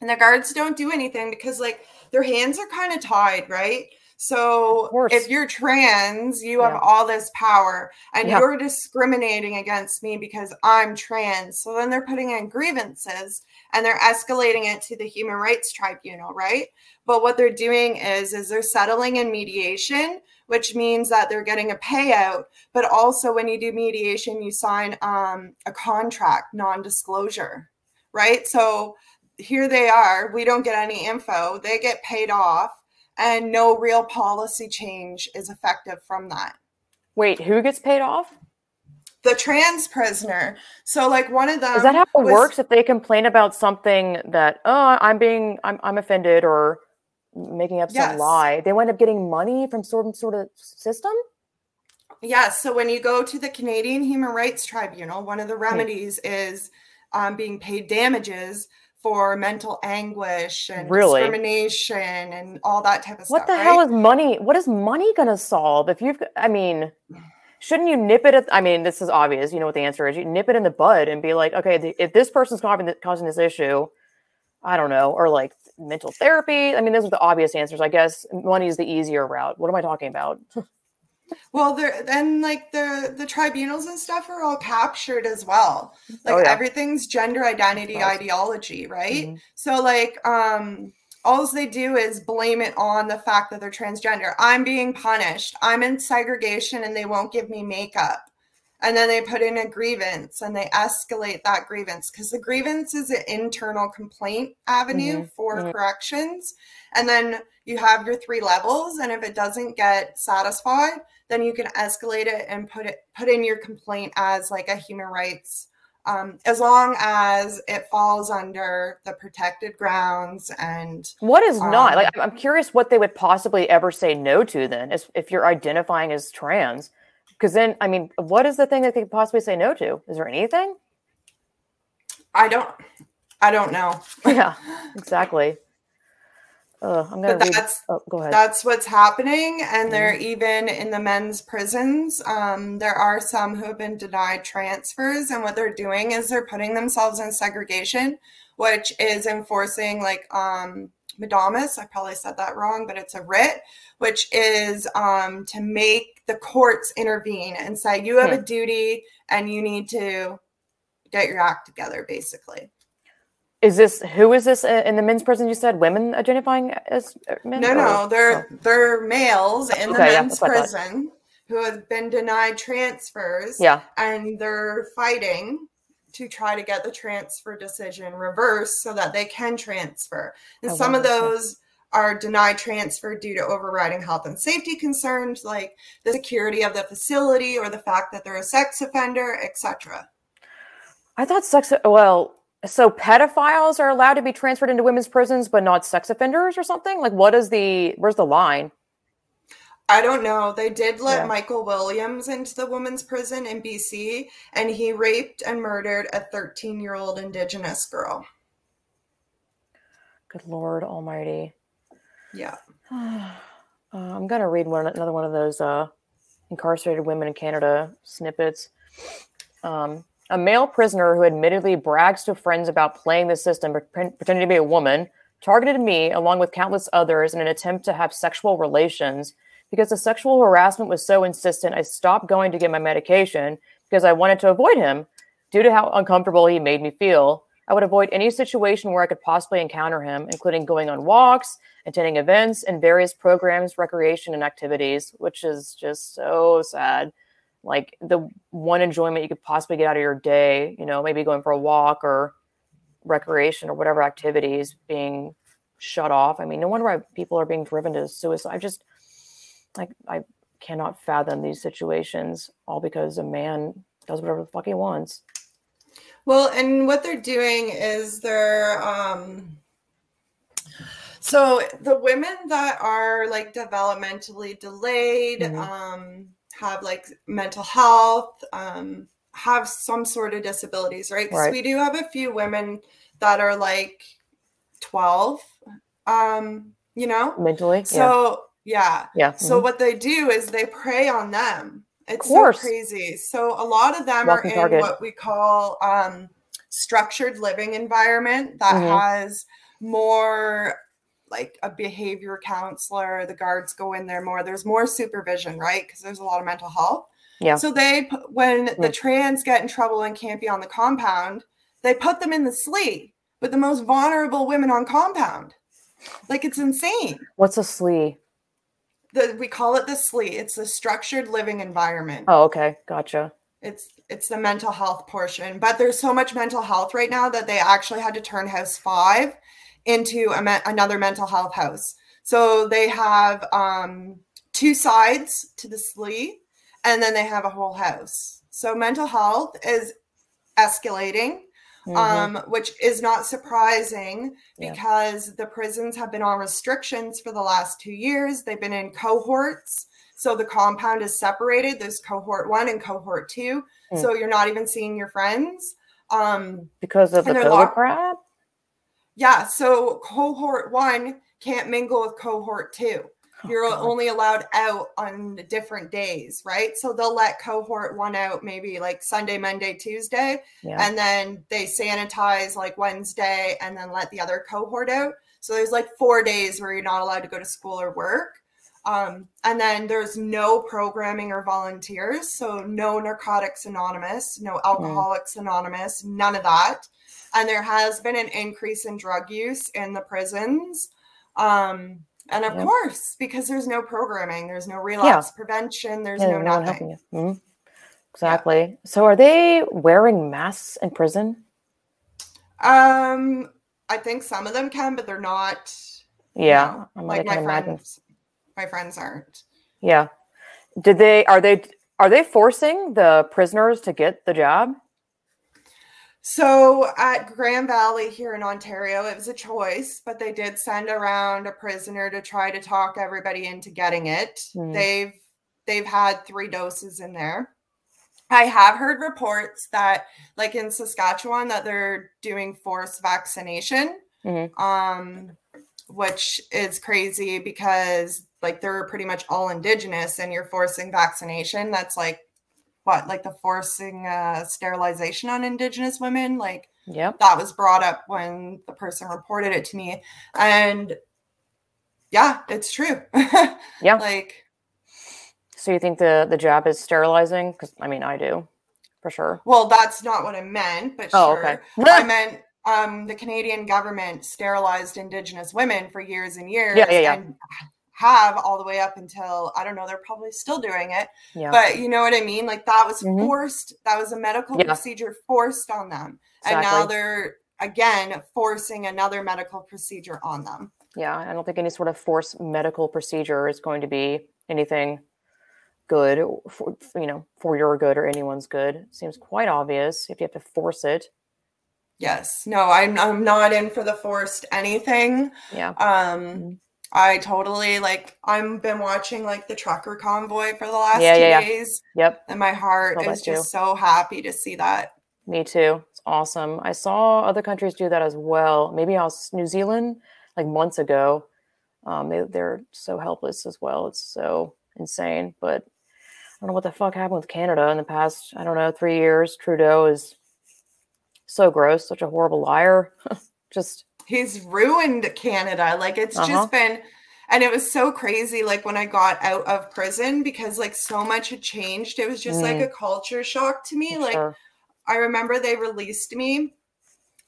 and the guards don't do anything because like their hands are kind of tied, right? So if you're trans, you yeah. have all this power and yeah. you're discriminating against me because I'm trans. So then they're putting in grievances and they're escalating it to the human rights tribunal, right? But what they're doing is is they're settling in mediation, which means that they're getting a payout, but also when you do mediation, you sign um, a contract non-disclosure, right? So here they are. We don't get any info. They get paid off, and no real policy change is effective from that. Wait, who gets paid off? The trans prisoner. So, like one of them. Is that how it was, works? If they complain about something that, oh, I'm being, I'm, I'm offended, or making up yes. some lie, they wind up getting money from some sort of system. Yes. So when you go to the Canadian Human Rights Tribunal, one of the remedies is um, being paid damages for mental anguish and really? discrimination and all that type of what stuff. What the right? hell is money? What is money going to solve? If you've, I mean, shouldn't you nip it at, I mean, this is obvious. You know what the answer is. You nip it in the bud and be like, okay, if this person's causing, causing this issue, I don't know, or like mental therapy. I mean, those are the obvious answers. I guess money is the easier route. What am I talking about? Well, there then like the the tribunals and stuff are all captured as well. Like oh, yeah. everything's gender identity ideology, right? Mm-hmm. So like um all they do is blame it on the fact that they're transgender. I'm being punished. I'm in segregation and they won't give me makeup. and then they put in a grievance and they escalate that grievance because the grievance is an internal complaint avenue mm-hmm. for mm-hmm. corrections and then you have your three levels and if it doesn't get satisfied then you can escalate it and put it put in your complaint as like a human rights um, as long as it falls under the protected grounds and what is um, not like i'm curious what they would possibly ever say no to then if if you're identifying as trans because then, I mean, what is the thing that they could possibly say no to? Is there anything? I don't. I don't know. yeah, exactly. Uh, I'm gonna. But that's oh, go ahead. That's what's happening, and mm-hmm. they're even in the men's prisons. Um, there are some who have been denied transfers, and what they're doing is they're putting themselves in segregation, which is enforcing like um, Mandamus. I probably said that wrong, but it's a writ, which is um, to make the courts intervene and say you have hmm. a duty and you need to get your act together, basically. Is this who is this in the men's prison? You said women identifying as uh, men. No, or? no, they're oh. they're males in the men's yeah, prison who have been denied transfers. Yeah, and they're fighting to try to get the transfer decision reversed so that they can transfer. And some of those are denied transfer due to overriding health and safety concerns like the security of the facility or the fact that they're a sex offender, etc. I thought sex well, so pedophiles are allowed to be transferred into women's prisons but not sex offenders or something? Like what is the where's the line? I don't know. They did let yeah. Michael Williams into the women's prison in BC, and he raped and murdered a 13 year old Indigenous girl. Good Lord Almighty. Yeah. uh, I'm going to read one, another one of those uh, incarcerated women in Canada snippets. Um, a male prisoner who admittedly brags to friends about playing the system, pretending to be a woman, targeted me along with countless others in an attempt to have sexual relations because the sexual harassment was so insistent, I stopped going to get my medication because I wanted to avoid him due to how uncomfortable he made me feel. I would avoid any situation where I could possibly encounter him, including going on walks, attending events, and various programs, recreation, and activities, which is just so sad. Like the one enjoyment you could possibly get out of your day, you know, maybe going for a walk or recreation or whatever activities being shut off. I mean, no wonder why people are being driven to suicide. I just, like I cannot fathom these situations all because a man does whatever the fuck he wants. Well, and what they're doing is they're um so the women that are like developmentally delayed, mm-hmm. um, have like mental health, um, have some sort of disabilities, right? Because right. we do have a few women that are like 12, um, you know, mentally. So yeah. Yeah. So mm-hmm. what they do is they prey on them. It's so crazy. So a lot of them Walking are in target. what we call um, structured living environment that mm-hmm. has more like a behavior counselor. The guards go in there more. There's more supervision, right? Because there's a lot of mental health. Yeah. So they, when mm-hmm. the trans get in trouble and can't be on the compound, they put them in the SLE with the most vulnerable women on compound. Like it's insane. What's a SLE? the we call it the SLE. It's a structured living environment. Oh, okay, gotcha. It's it's the mental health portion, but there's so much mental health right now that they actually had to turn House Five into a me- another mental health house. So they have um, two sides to the SLE, and then they have a whole house. So mental health is escalating mm-hmm. um, which is not surprising yeah. because the prisons have been on restrictions for the last two years. They've been in cohorts. So the compound is separated. There's cohort one and cohort two. Mm. So you're not even seeing your friends. Um, because of the crap? Yeah. So cohort one can't mingle with cohort two. Oh, you're God. only allowed out on different days, right? So they'll let cohort one out maybe like Sunday, Monday, Tuesday, yeah. and then they sanitize like Wednesday and then let the other cohort out. So there's like four days where you're not allowed to go to school or work. Um, and then there's no programming or volunteers. So no Narcotics Anonymous, no mm. Alcoholics mm. Anonymous, none of that. And there has been an increase in drug use in the prisons. Um, and of yep. course, because there's no programming, there's no relapse yeah. prevention, there's yeah, no nothing. Mm-hmm. exactly. So are they wearing masks in prison? Um, I think some of them can, but they're not. you Yeah, know, I mean, like my imagine. friends. My friends aren't. Yeah. Did they are they are they forcing the prisoners to get the job? So at Grand Valley here in Ontario, it was a choice, but they did send around a prisoner to try to talk everybody into getting it. Hmm. They've they've had three doses in there. I have heard reports that, like in Saskatchewan, that they're doing forced vaccination, Mhm. um, which is crazy because like they're pretty much all indigenous, and you're forcing vaccination. That's like what, like the forcing uh, sterilization on indigenous women, like that was brought up when the person reported it to me and yeah it's true Yeah. like So you think the the job is sterilizing? Because I mean, I do, for sure. well that's not what i meant but Oh, sure okay. i meant um the canadian government sterilized indigenous women for years and years Yeah, yeah, yeah. and have all the way up until i don't know they're probably still doing it Yeah. but you know what i mean like that was Mhm. forced that was a medical Yeah. procedure forced on them and now they're again forcing another medical procedure on them Yeah, I don't think any sort of forced medical procedure is going to be anything good for you know for your good or anyone's good. It seems quite obvious if you have to force it. Yes. No, I'm I'm not in for the forced anything. Yeah. Um Mhm. I totally like I'm been watching like the trucker convoy for the last Yeah, two yeah, yeah. days Yep. and my heart is just so happy to see that. Me too. It's awesome. I saw other countries do that as well. Maybe Aus New Zealand like months ago. Um, they they're so helpless as well. It's so insane. But I don't know what the fuck happened with Canada in the past. I don't know three years. Trudeau is so gross, such a horrible liar. Just He's ruined Canada. Like it's Uh-huh. just been and it was so crazy like when I got out of prison because like so much had changed. It was just like Mm. a culture shock to me. Like sure. I remember they released me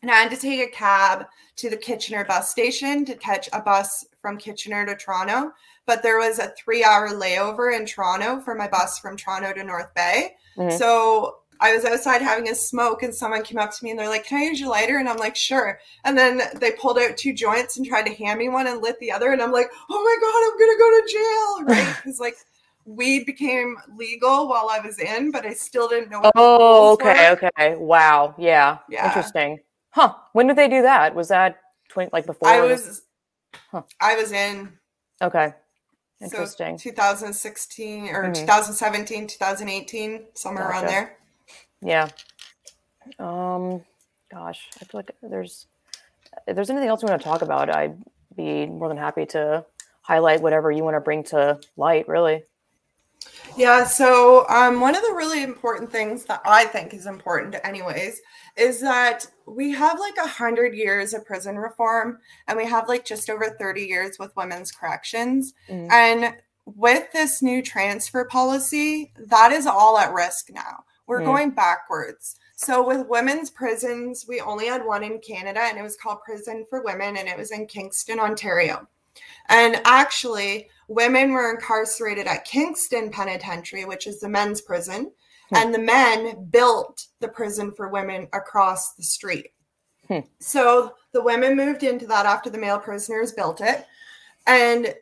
and I had to take a cab to the Kitchener bus station to catch a bus from Kitchener to Toronto. But there was a three hour layover in Toronto for my bus from Toronto to North Bay. Mhm. So I was outside having a smoke and someone came up to me and they're like, Can I use your lighter? And I'm like, Sure. And then they pulled out two joints and tried to hand me one and lit the other. And I'm like, Oh my God, I'm going to go to jail. Right. Because like, weed became legal while I was in, but I still didn't know what Oh, okay, were. okay. Wow. Yeah. Yeah. Interesting. Huh. When did they do that? Was that twenty like before? I was Huh. I was in Okay. so Interesting. 2016 or Mhm. 2017, 2018, somewhere around there. Yeah. Um, gosh, I feel like there's if there's anything else you want to talk about, I'd be more than happy to highlight whatever you want to bring to light. Really. Yeah, so um, one of the really important things that I think is important, anyways, is that we have like a hundred years of prison reform, and we have like just over thirty years with women's corrections. Mhm. And with this new transfer policy, that is all at risk now. We're Mm. going backwards. So with women's prisons, we only had one in Canada, and it was called Prison for Women, and it was in Kingston, Ontario. And actually, women were incarcerated at Kingston Penitentiary, which is the men's prison, Hmm. and the men built the prison for women across the street. Hmm. So the women moved into that after the male prisoners built it. And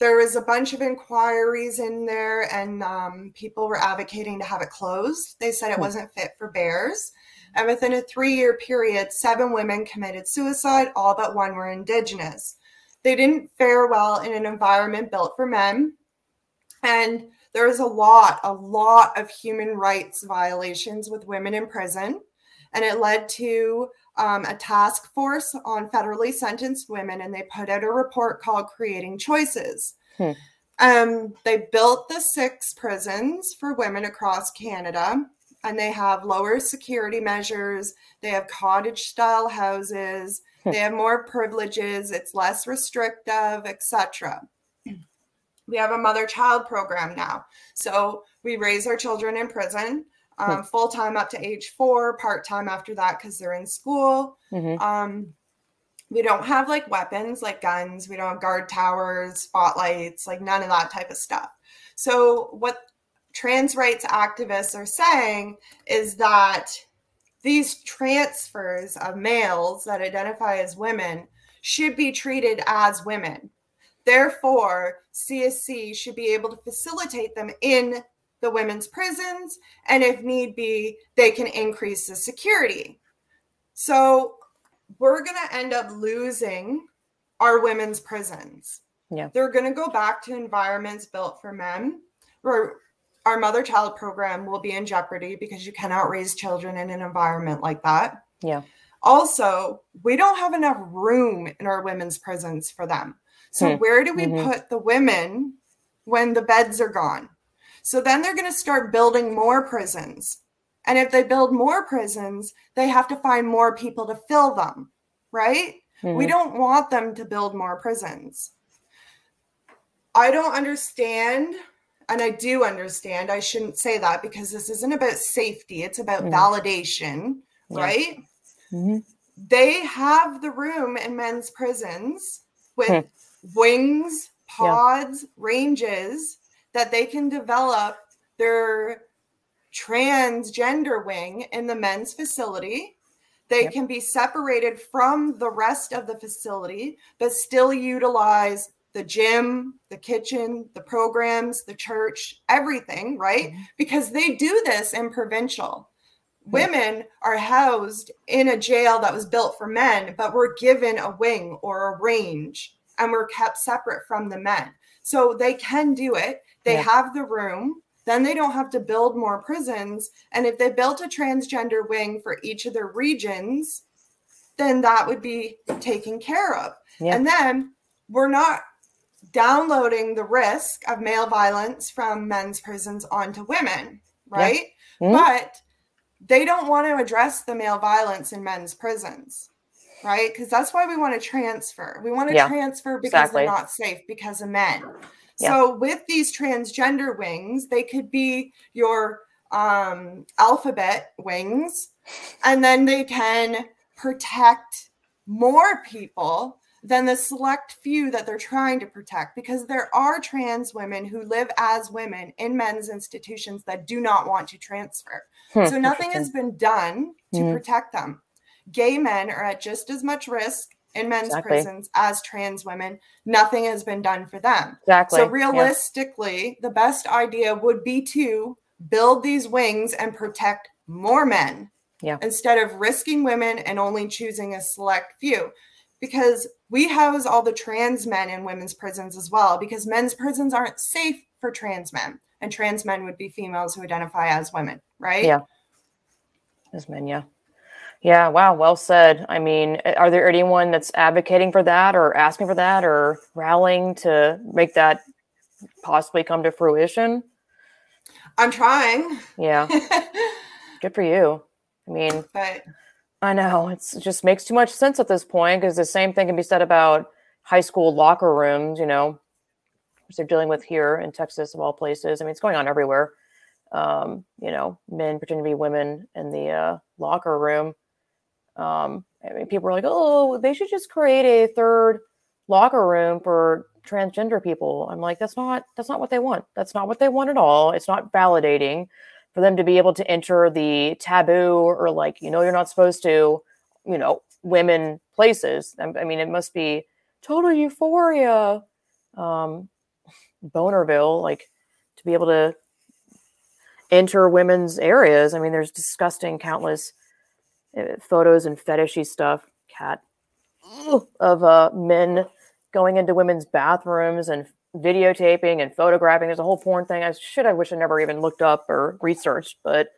there was a bunch of inquiries in there, and um, people were advocating to have it closed. They said it Hmm. wasn't fit for bears. And within a three year period, seven women committed suicide, all but one were Indigenous. They didn't fare well in an environment built for men. And there was a lot, a lot of human rights violations with women in prison. And it led to um, a task force on federally sentenced women, and they put out a report called Creating Choices. Hmm. Um, they built the six prisons for women across Canada, and they have lower security measures. They have cottage style houses. Hmm. They have more privileges. It's less restrictive, etc. We have a mother child program now. So we raise our children in prison um, full time up to age four, part time after that because they're in school. Mhm. Um, we don't have like weapons like guns. We don't have guard towers, spotlights, like none of that type of stuff. So what trans rights activists are saying is that these transfers of males that identify as women should be treated as women. Therefore, CSC should be able to facilitate them in the women's prisons, and if need be, they can increase the security. So, we're going to end up losing our women's prisons. Yeah. They're going to go back to environments built for men where our mother child program will be in jeopardy because you cannot raise children in an environment like that. Yeah. Also, we don't have enough room in our women's prisons for them. So, Hmm. where do we Mhm. put the women when the beds are gone? So, then they're going to start building more prisons. And if they build more prisons, they have to find more people to fill them, right? We Mhm. don't want them to build more prisons. I don't understand, and I do understand. I shouldn't say that because this isn't about safety, it's about Mhm. validation, Yeah. right? Mhm. They have the room in men's prisons with Hmm. wings, pods, ranges that they can develop their transgender wing in the men's facility. They Yep. can be separated from the rest of the facility, but still utilize the gym, the kitchen, the programs, the church, everything, right? Mhm. Because they do this in provincial. Women are housed in a jail that was built for men, but we're given a wing or a range and we're kept separate from the men. So they can do it. They Yeah. have the room. Then they don't have to build more prisons. And if they built a transgender wing for each of their regions, then that would be taken care of. Yeah. And then we're not downloading the risk of male violence from men's prisons onto women, right? Mhm. But they don't want to address the male violence in men's prisons, right? Because that's why we want to transfer. We want to Yeah, transfer because exactly. they're not safe because of men. Yeah. So with these transgender wings, they could be your um, alphabet wings, and then they can protect more people than the select few that they're trying to protect because there are trans women who live as women in men's institutions that do not want to transfer. Hmm, So nothing has been done to Mhm. protect them. Gay men are at just as much risk in men's Exactly. prisons as trans women. Nothing has been done for them. Exactly. So Yeah. realistically, the best idea would be to build these wings and protect more men Yeah. instead of risking women and only choosing a select few. Because we house all the trans men in women's prisons as well, because men's prisons aren't safe for trans men. And trans men would be females who identify as women, right? Yeah. As men, yeah. Yeah, wow, well said. I mean, are there anyone that's advocating for that or asking for that or rallying to make that possibly come to fruition? I'm trying. Yeah, good for you. I mean, but I know it's, it just makes too much sense at this point because the same thing can be said about high school locker rooms, you know, which they're dealing with here in Texas, of all places. I mean, it's going on everywhere. Um, you know, men pretending to be women in the uh, locker room. Um, I mean, people are like, oh, they should just create a third locker room for transgender people. I'm like, that's not that's not what they want. That's not what they want at all. It's not validating for them to be able to enter the taboo or like, you know, you're not supposed to, you know, women places. I mean, it must be total euphoria. Um, Bonerville, like to be able to enter women's areas. I mean, there's disgusting, countless photos and fetishy stuff, cat, of uh, men going into women's bathrooms and videotaping and photographing. There's a whole porn thing. I should, I wish I never even looked up or researched, but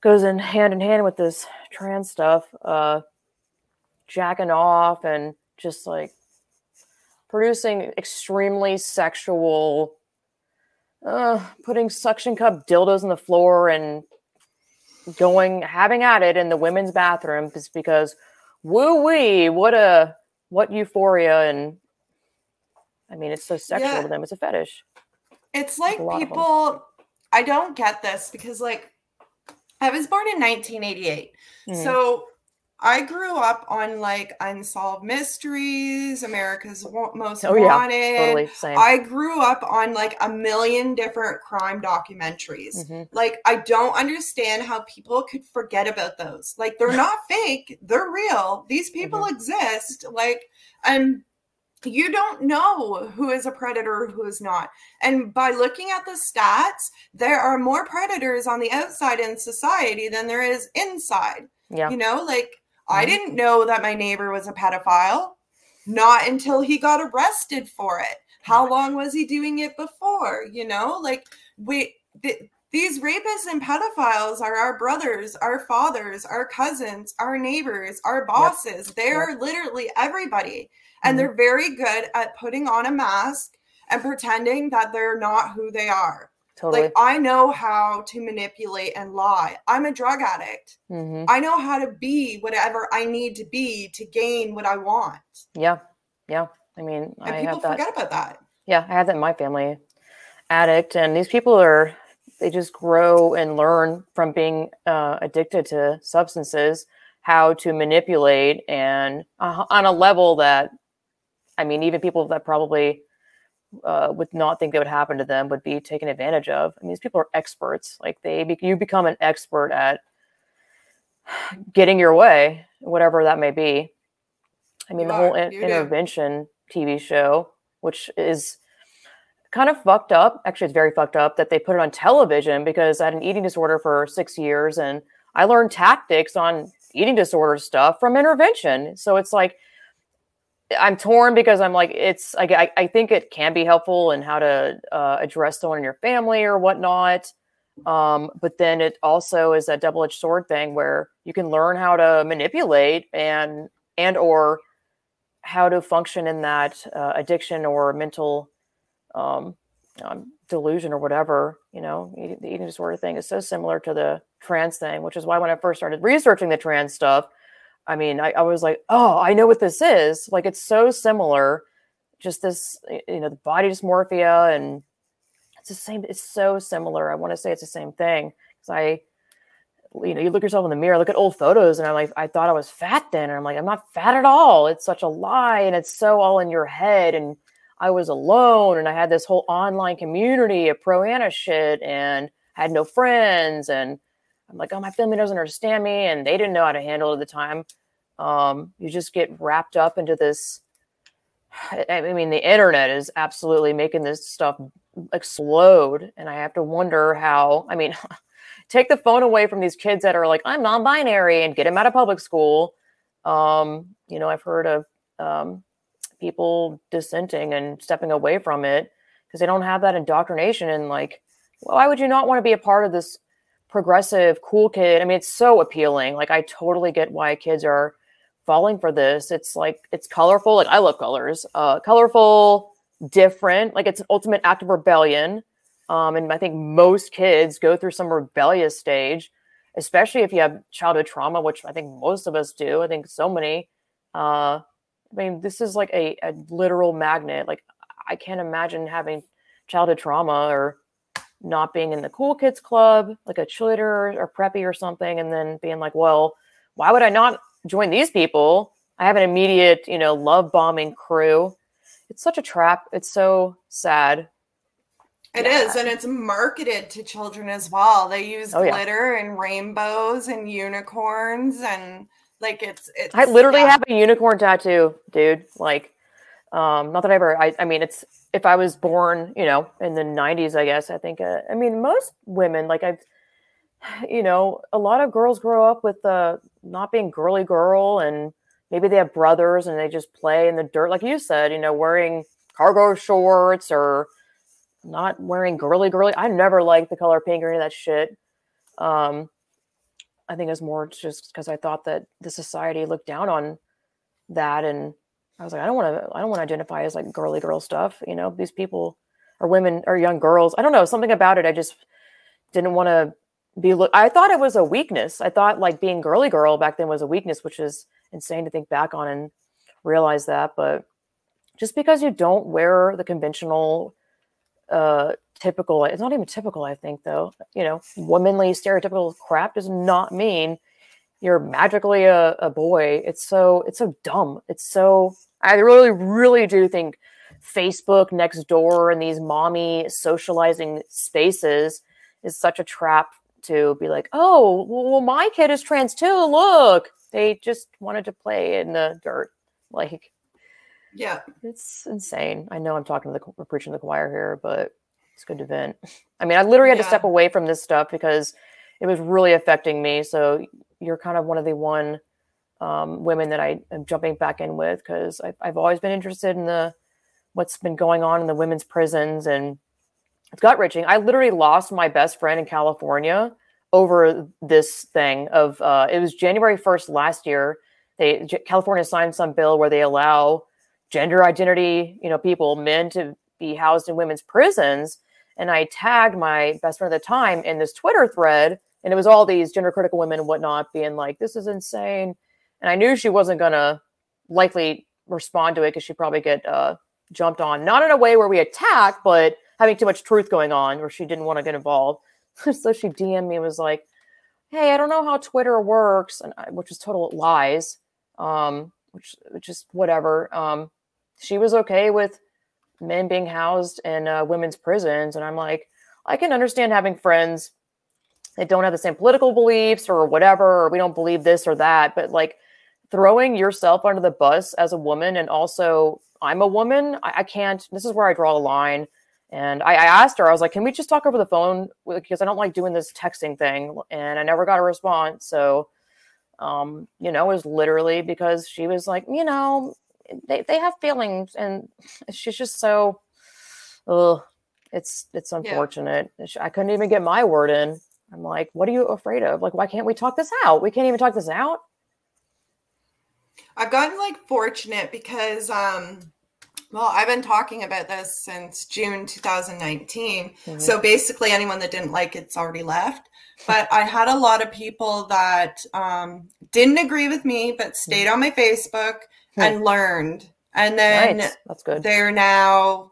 goes in hand in hand with this trans stuff. Uh, jacking off and just like producing extremely sexual uh putting suction cup dildos on the floor and going having at it in the women's bathroom just because woo wee what a what euphoria and i mean it's so sexual Yeah. to them it's a fetish It's like a lot of 'em. people, I don't get this because, like, I was born in 1988. Mhm. So I grew up on like Unsolved Mysteries, America's Most Oh yeah, Wanted. totally same. I grew up on like a million different crime documentaries. Mhm. Like, I don't understand how people could forget about those. Like, they're not fake, they're real. These people Mm-hmm. exist. Like, and you don't know who is a predator, who is not. And by looking at the stats, there are more predators on the outside in society than there is inside. Yeah. You know, like, I didn't know that my neighbor was a pedophile. Not until he got arrested for it. How long was he doing it before? You know, like we th- these rapists and pedophiles are our brothers, our fathers, our cousins, our neighbors, our bosses. They are literally everybody. And Mhm. they're very good at putting on a mask and pretending that they're not who they are. Totally. Like I know how to manipulate and lie. I'm a drug addict. hmm I know how to be whatever I need to be to gain what I want. Yeah. Yeah. I mean, And I people have that. forget about that. Yeah, I have that in my family. Addict, and these people are they just grow and learn from being uh, addicted to substances how to manipulate and uh, on a level that I mean, even people that probably uh, would not think that would happen to them would be taken advantage of. I mean, these people are experts. Like they, be- you become an expert at getting your way, whatever that may be. I mean, You the whole in- intervention TV show, which is kind of fucked up. Actually, it's very fucked up that they put it on television because I had an eating disorder for six years and I learned tactics on eating disorder stuff from intervention. So it's like, I'm torn because I'm like, it's, I, I- think it can be helpful in how to uh, address someone in your family or whatnot. Um, but then it also is a double edged sword thing where you can learn how to manipulate and, and, or how to function in that uh, addiction or mental um, um, delusion or whatever. You know, the eating disorder thing is so similar to the trans thing, which is why when I first started researching the trans stuff, I mean, I, I was like, oh, I know what this is. Like, it's so similar. Just this, you know, the body dysmorphia, and it's the same. It's so similar. I want to say it's the same thing because I, you know, you look yourself in the mirror, look at old photos, and I'm like, I thought I was fat then, and I'm like, I'm not fat at all. It's such a lie, and it's so all in your head, and I was alone, and I had this whole online community of pro ana shit, and had no friends, and I'm like, oh, my family doesn't understand me, and they didn't know how to handle it at the time. Um, you just get wrapped up into this. I mean, the internet is absolutely making this stuff explode, and I have to wonder how. I mean, take the phone away from these kids that are like, I'm non-binary, and get them out of public school. Um, you know, I've heard of um, people dissenting and stepping away from it because they don't have that indoctrination and like, why would you not want to be a part of this progressive, cool kid? I mean, it's so appealing. Like, I totally get why kids are falling for this. It's like it's colorful. Like I love colors. Uh, colorful, different. Like it's an ultimate act of rebellion. Um, and I think most kids go through some rebellious stage, especially if you have childhood trauma, which I think most of us do. I think so many. Uh, I mean, this is like a, a literal magnet. Like I can't imagine having childhood trauma or not being in the cool kids club, like a cheerleader or preppy or something, and then being like, well, why would I not join these people? I have an immediate, you know, love bombing crew. It's such a trap. It's so sad. It is, and it's marketed to children as well. They use Oh, yeah. glitter and rainbows and unicorns and like it's it's I literally yeah. have a unicorn tattoo, dude. Like, um, not that I ever. I, I mean, it's if I was born, you know, in the '90s, I guess. I think. Uh, I mean, most women, like I've, you know, a lot of girls grow up with uh, not being girly girl, and maybe they have brothers and they just play in the dirt, like you said. You know, wearing cargo shorts or not wearing girly girly. I never liked the color pink or any of that shit. Um, I think it was more just because I thought that the society looked down on that, and I was like, I don't want to, I don't want to identify as like girly girl stuff. You know, these people are women or young girls. I don't know something about it. I just didn't want to be. Look, I thought it was a weakness. I thought like being girly girl back then was a weakness, which is insane to think back on and realize that. But just because you don't wear the conventional uh typical it's not even typical i think though you know womanly stereotypical crap does not mean you're magically a, a boy. It's so it's so dumb. It's so I really really do think Facebook Nextdoor and these mommy socializing spaces is such a trap to be like, oh, well, my kid is trans too. Look, they just wanted to play in the dirt. Like, yeah, it's insane. I know I'm talking to the preaching to the choir here, but it's good to vent. I mean, I literally had yeah. to step away from this stuff because it was really affecting me. So you're kind of one of the one um, women that I am jumping back in with because I've, I've always been interested in the what's been going on in the women's prisons and it's gut wrenching. I literally lost my best friend in California over this thing of uh, it was January 1st last year. They California signed some bill where they allow gender identity, you know, people, men to be housed in women's prisons. And I tagged my best friend at the time in this Twitter thread, and it was all these gender critical women and whatnot being like, "This is insane." And I knew she wasn't gonna likely respond to it because she'd probably get uh, jumped on, not in a way where we attack, but having too much truth going on where she didn't want to get involved. so she DM'd me and was like, "Hey, I don't know how Twitter works," and I, which was total lies. Um, which, which is whatever. Um, she was okay with men being housed in uh, women's prisons, and I'm like, I can understand having friends that don't have the same political beliefs or whatever, or we don't believe this or that, but like throwing yourself under the bus as a woman and also I'm a woman. I, I can't. This is where I draw the line. And I, I, asked her, I was like, can we just talk over the phone? Because I don't like doing this texting thing. And I never got a response. So, um, you know, it was literally because she was like, you know, they, they have feelings. And she's just so, ugh, it's, it's unfortunate. Yeah. I couldn't even get my word in. I'm like, what are you afraid of? Like, why can't we talk this out? We can't even talk this out. I've gotten like fortunate because um well, I've been talking about this since June 2019. Mm-hmm. So basically, anyone that didn't like it's already left. But I had a lot of people that um, didn't agree with me, but stayed on my Facebook mm-hmm. and learned. And then nice. that's good. They're now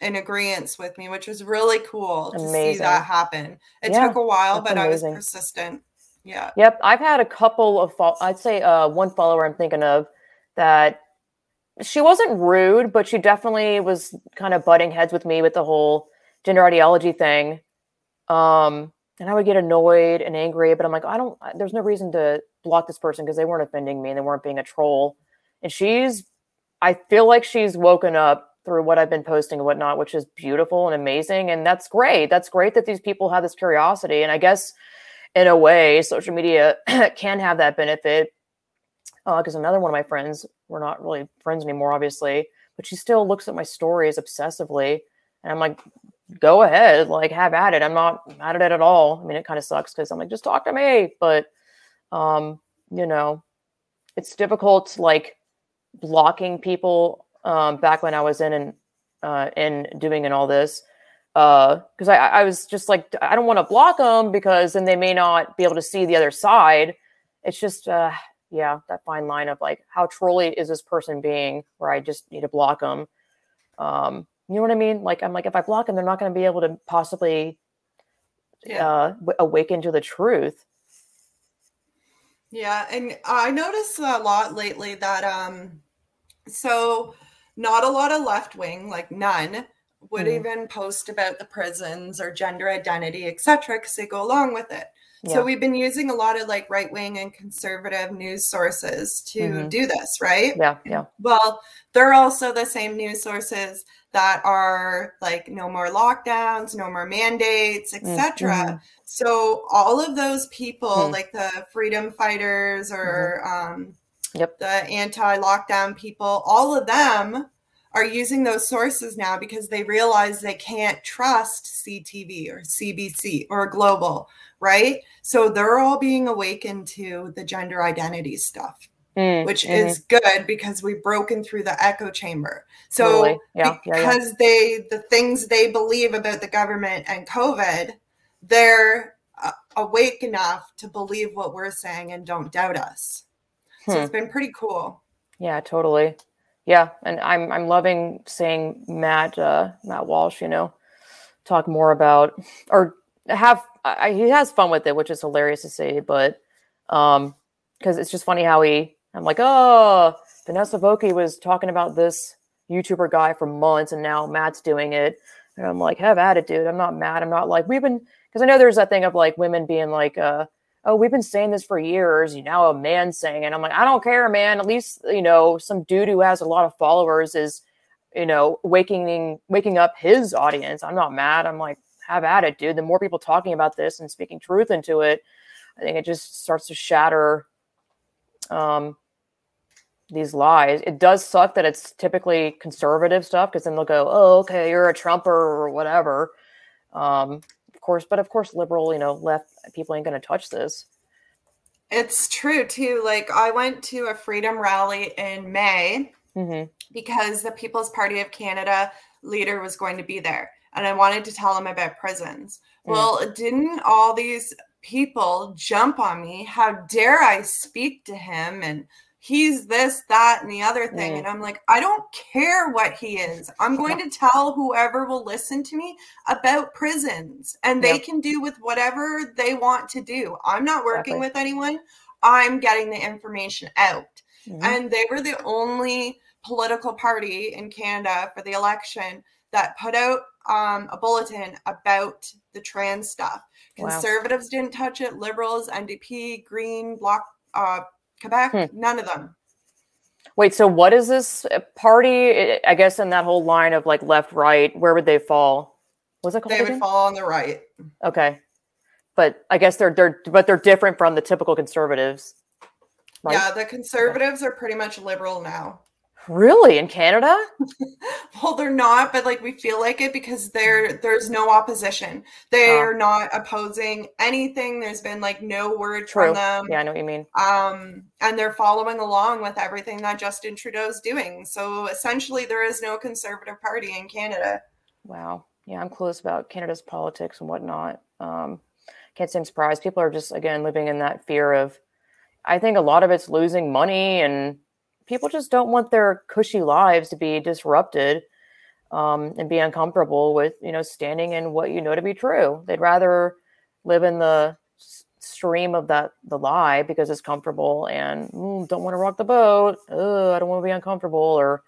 in agreement with me, which was really cool amazing. to see that happen. It yeah, took a while, but amazing. I was persistent. Yeah. Yep. I've had a couple of, fo- I'd say uh, one follower I'm thinking of that she wasn't rude, but she definitely was kind of butting heads with me with the whole gender ideology thing. Um, and I would get annoyed and angry, but I'm like, I don't, there's no reason to block this person because they weren't offending me and they weren't being a troll. And she's, I feel like she's woken up through what I've been posting and whatnot, which is beautiful and amazing. And that's great. That's great that these people have this curiosity. And I guess in a way, social media can have that benefit because uh, another one of my friends, we're not really friends anymore, obviously, but she still looks at my stories obsessively. And I'm like, go ahead, like have at it. I'm not mad at it at all. I mean, it kind of sucks because I'm like, just talk to me. But, um, you know, it's difficult, like blocking people um, back when I was in and uh, in doing and all this because uh, I, I was just like I don't want to block them because then they may not be able to see the other side. It's just uh, yeah, that fine line of like how trolly is this person being where I just need to block them. Um, you know what I mean? Like I'm like if I block them, they're not going to be able to possibly yeah. uh, w- awaken to the truth. Yeah, and I noticed a lot lately that um, so not a lot of left wing, like none, would mm. even post about the prisons or gender identity, etc., because they go along with it. Yeah. So we've been using a lot of like right wing and conservative news sources to mm-hmm. do this, right? Yeah, yeah. Well, they're also the same news sources that are like no more lockdowns, no more mandates, etc. Mm-hmm. So all of those people, mm-hmm. like the freedom fighters or mm-hmm. um, yep. the anti-lockdown people, all of them are using those sources now because they realize they can't trust CTV or CBC or Global right? So they're all being awakened to the gender identity stuff. Mm, which mm-hmm. is good because we've broken through the echo chamber. So totally. yeah, because yeah, yeah. they the things they believe about the government and COVID, they're uh, awake enough to believe what we're saying and don't doubt us. So hmm. it's been pretty cool. Yeah, totally. Yeah, and I'm I'm loving seeing Matt uh, Matt Walsh. You know, talk more about or have I, he has fun with it, which is hilarious to see. But um, because it's just funny how he. I'm like, oh, Vanessa Voki was talking about this YouTuber guy for months, and now Matt's doing it. And I'm like, have at it, dude. I'm not mad. I'm not like we've been because I know there's that thing of like women being like, uh, oh, we've been saying this for years. You now a man saying it. I'm like, I don't care, man. At least you know some dude who has a lot of followers is, you know, waking waking up his audience. I'm not mad. I'm like, have at it, dude. The more people talking about this and speaking truth into it, I think it just starts to shatter um, these lies. It does suck that it's typically conservative stuff because then they'll go, "Oh, okay, you're a Trumper or whatever." Um, course, but of course, liberal, you know, left people ain't going to touch this. It's true too. Like I went to a freedom rally in May mm-hmm. because the People's Party of Canada leader was going to be there, and I wanted to tell him about prisons. Mm. Well, didn't all these people jump on me? How dare I speak to him and he's this, that, and the other thing. Mm. And I'm like, I don't care what he is. I'm going to tell whoever will listen to me about prisons and they yep. can do with whatever they want to do. I'm not working exactly. with anyone. I'm getting the information out. Mm-hmm. And they were the only political party in Canada for the election that put out um, a bulletin about the trans stuff. Conservatives wow. didn't touch it, liberals, NDP, Green, Bloc, uh, Quebec, hmm. none of them. Wait, so what is this party? I guess in that whole line of like left, right, where would they fall? Was it called? They again? would fall on the right. Okay, but I guess they're they're but they're different from the typical conservatives. Right? Yeah, the conservatives okay. are pretty much liberal now. Really, in Canada? well, they're not, but like we feel like it because there there's no opposition. They're oh. not opposing anything. There's been like no word True. from them. Yeah, I know what you mean. Um, and they're following along with everything that Justin Trudeau's doing. So essentially, there is no conservative party in Canada. Wow. Yeah, I'm clueless about Canada's politics and whatnot. Um, can't say I'm surprised. People are just again living in that fear of. I think a lot of it's losing money and people just don't want their cushy lives to be disrupted um, and be uncomfortable with you know standing in what you know to be true. They'd rather live in the stream of that the lie because it's comfortable and mm, don't want to rock the boat. Ugh, i don't want to be uncomfortable. Or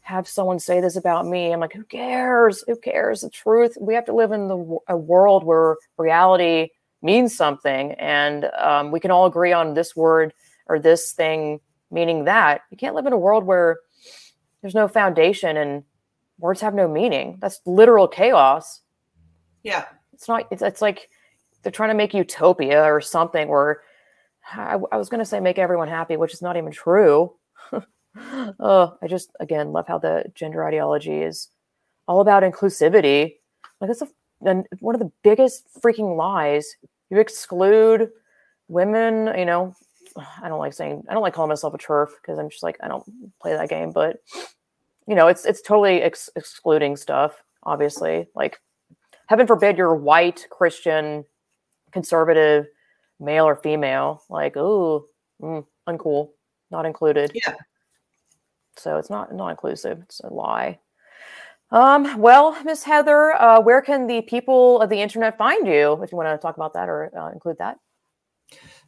have someone say this about me i'm like who cares? Who cares? The truth. We have to live in the a world where reality means something and um, we can all agree on this word or this thing meaning that you can't live in a world where there's no foundation and words have no meaning. That's literal chaos. Yeah. It's not, it's, it's like they're trying to make utopia or something where I, I was going to say make everyone happy, which is not even true. oh, I just, again, love how the gender ideology is all about inclusivity. Like, that's a, one of the biggest freaking lies. You exclude women, you know, I don't like saying I don't like calling myself a TERF because I'm just like I don't play that game, but you know, it's it's totally ex- excluding stuff. Obviously, like heaven forbid you're white, Christian, conservative, male or female. Like, oh, mm, uncool, not included. Yeah. So it's not not inclusive. It's a lie. Um, well, Miss Heather, uh, where can the people of the internet find you if you want to talk about that or uh, include that?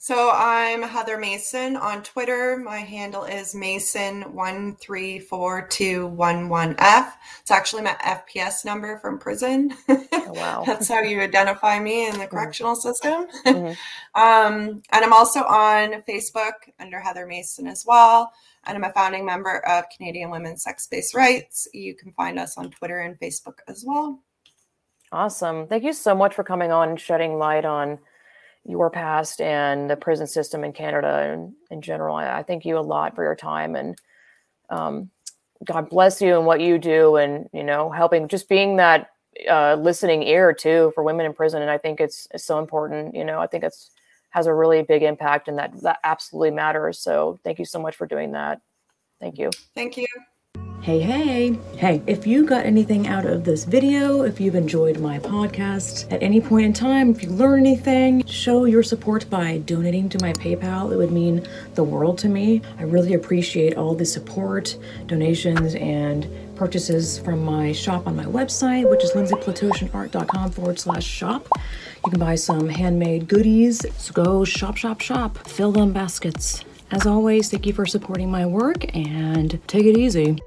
So I'm Heather Mason on Twitter. My handle is Mason134211F. It's actually my FPS number from prison. Oh, wow. That's how you identify me in the mm-hmm. correctional system. Mm-hmm. um, and I'm also on Facebook under Heather Mason as well. And I'm a founding member of Canadian Women's Sex Based Rights. You can find us on Twitter and Facebook as well. Awesome. Thank you so much for coming on and shedding light on your past and the prison system in Canada and in general. I, I thank you a lot for your time and um, God bless you and what you do and you know helping just being that uh, listening ear too for women in prison. And I think it's, it's so important. You know, I think it's has a really big impact and that that absolutely matters. So thank you so much for doing that. Thank you. Thank you. Hey, hey, hey, if you got anything out of this video, if you've enjoyed my podcast at any point in time, if you learn anything, show your support by donating to my PayPal. It would mean the world to me. I really appreciate all the support, donations, and purchases from my shop on my website, which is lindsayplatoshinart.com forward slash shop. You can buy some handmade goodies. So go shop, shop, shop. Fill them baskets. As always, thank you for supporting my work and take it easy.